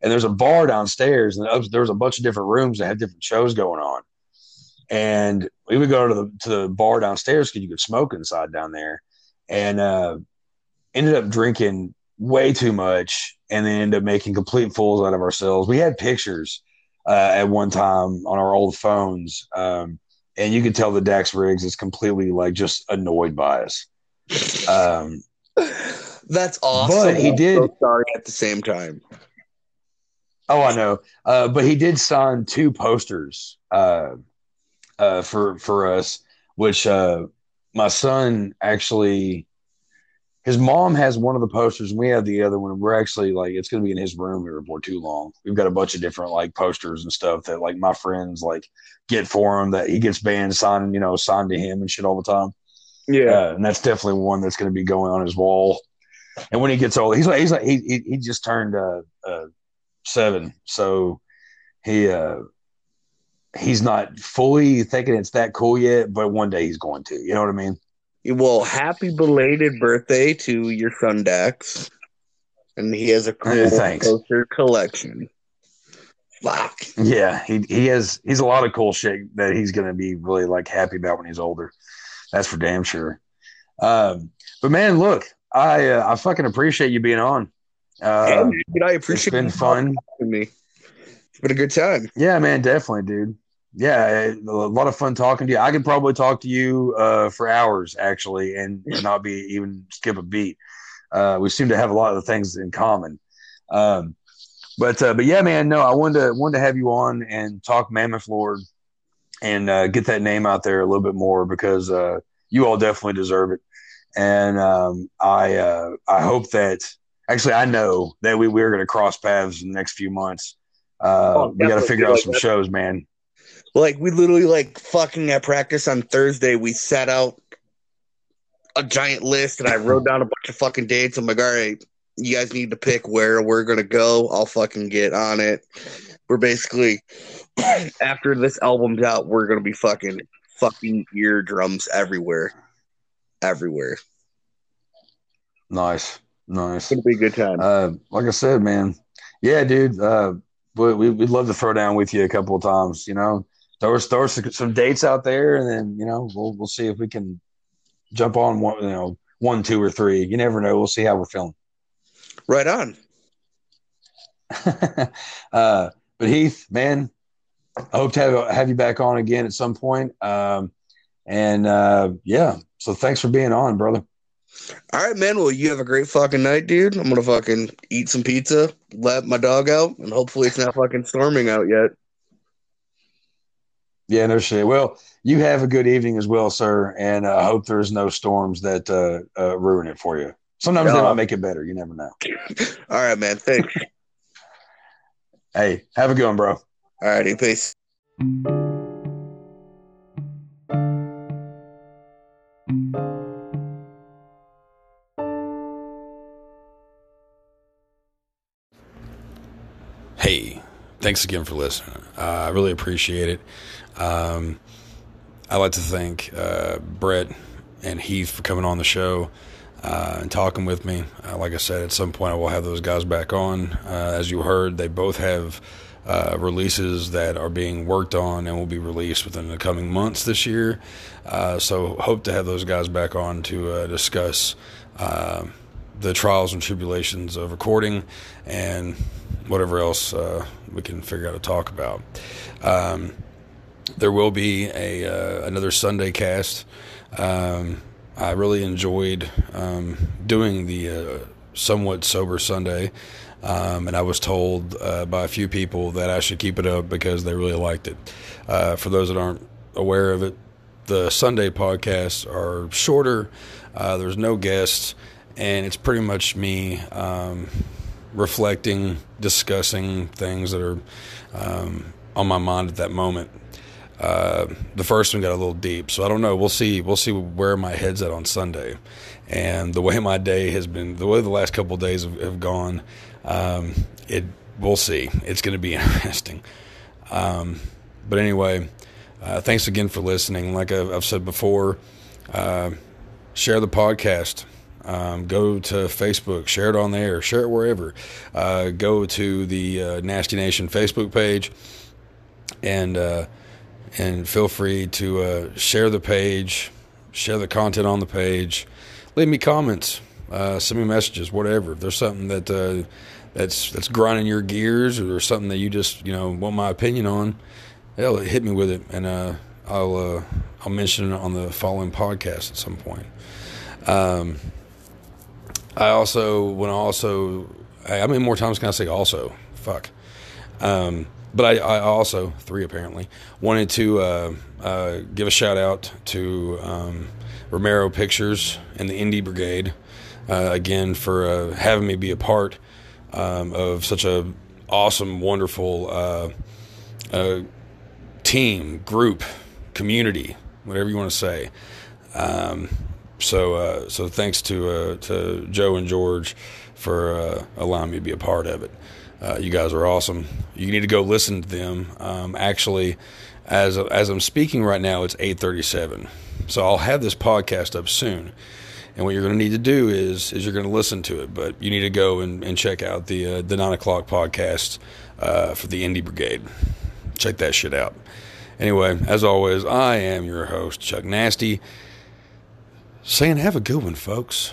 And there's a bar downstairs and there was a bunch of different rooms that had different shows going on. And we would go to the, to the bar downstairs because you could smoke inside down there and uh, ended up drinking way too much and then ended up making complete fools out of ourselves. We had pictures uh, at one time on our old phones. Um, and you can tell that Dax Riggs is completely like just annoyed by us. Um, That's awesome. But he I'm did- so sorry at the same time. oh, I know. Uh, but he did sign two posters uh, uh, for for us, which uh, my son actually. His mom has one of the posters, and we have the other one. We're actually like, it's going to be in his room here before too long. We've got a bunch of different like posters and stuff that like my friends like get for him that he gets bands signed, you know, signed to him and shit all the time. Uh, and that's definitely one that's going to be going on his wall. And when he gets old, he's like he's like he he, he just turned uh, uh, seven, so he uh, he's not fully thinking it's that cool yet. But one day he's going to. You know what I mean? Well, happy belated birthday to your son Dax. And he has a cool Yeah, poster collection. Fuck. Yeah, he he has he's a lot of cool shit that he's to be really like happy about when he's older. That's for damn sure. Um, but man, look, I uh, I fucking appreciate you being on. Uh, Hey, dude, I it's appreciate been you fun. me. It's been a good time. Yeah, man, definitely, dude. Yeah, a lot of fun talking to you. I could probably talk to you uh, for hours actually, and not be even skip a beat. Uh, we seem to have a lot of things in common. Um, but uh, but yeah, man, no, I wanted to wanted to have you on and talk Mammoth Lord and uh, get that name out there a little bit more because uh, you all definitely deserve it. And um, I uh, I hope that actually I know that we we're going to cross paths in the next few months. Uh, Oh, we got to figure out some shows, man. Like we literally like fucking at practice on Thursday, we set out a giant list and I wrote down a bunch of fucking dates. I'm like, all right, you guys need to pick where we're gonna go. I'll fucking get on it. We're basically after this album's out, we're gonna be fucking fucking eardrums everywhere. Everywhere. Nice, nice. It's gonna be a good time. Uh, like I said, man, yeah, dude. Uh, we, we- we'd love to throw down with you a couple of times. You know, throw us throw some dates out there, and then you know we'll we'll see if we can jump on one. You know, one, two, or three. You never know. We'll see how we're feeling. right on. uh, but Heath, man, I hope to have have you back on again at some point. Um, and uh, yeah, so thanks for being on, brother. All right, man. Well, you have a great fucking night, dude. I'm gonna fucking eat some pizza, let my dog out, and hopefully it's not fucking storming out yet. Yeah, no shit. Well, you have a good evening as well, sir, and I hope there's no storms that uh, uh, ruin it for you. Sometimes they Yeah. might make it better. You never know. All right, man. Thanks. Hey, have a good one, bro. All righty, peace. Hey, thanks again for listening. Uh, I really appreciate it. Um, I'd like to thank uh, Brett and Heath for coming on the show uh, and talking with me. Uh, like I said, at some point I will have those guys back on. Uh, as you heard, they both have uh, releases that are being worked on and will be released within the coming months this year. So hope to have those guys back on to discuss the trials and tribulations of recording and whatever else uh, we can figure out to talk about. Um, there will be a uh, another Sunday cast. Um, I really enjoyed um, doing the uh, somewhat sober Sunday. Um, and I was told uh, by a few people that I should keep it up because they really liked it. Uh, for those that aren't aware of it, the Sunday podcasts are shorter. Uh, there's no guests, and it's pretty much me um, reflecting, discussing things that are um, on my mind at that moment. Uh, the first one got a little deep, so I don't know. We'll see. We'll see where my head's at on Sunday, and the way my day has been, the way the last couple days have, have gone. Um, it we'll see. It's going to be interesting. Um, but anyway, uh, thanks again for listening. Like I've, I've said before, uh, share the podcast. Um, go to Facebook, share it on there, share it wherever. Uh, go to the uh, Nasty Nation Facebook page, and uh, and feel free to uh, share the page, share the content on the page. Leave me comments, send me messages, whatever. If there's something that that's that's grinding your gears, or something that you just you know want my opinion on, hell, hit me with it, and uh, I'll uh, I'll mention it on the following podcast at some point. Um, I also when I also how many more times can I say also? Fuck. Um, but I, I, also three apparently wanted to uh, uh, give a shout out to um, Romero Pictures and the Indie Brigade uh, again for uh, having me be a part um, of such a awesome, wonderful uh, uh, team, group, community, whatever you want to say. Um, so, uh, so thanks to uh, to Joe and George for uh, allowing me to be a part of it. Uh, you guys are awesome. You need to go listen to them. Um, actually, as as I'm speaking right now, it's 8:37. So I'll have this podcast up soon. And what you're going to need to do is is you're going to listen to it, but you need to go and, and check out the uh, the nine o'clock podcast uh, for the Indie Brigade. Check that shit out. Anyway, as always, I am your host Chuck Nasty, saying have a good one, folks.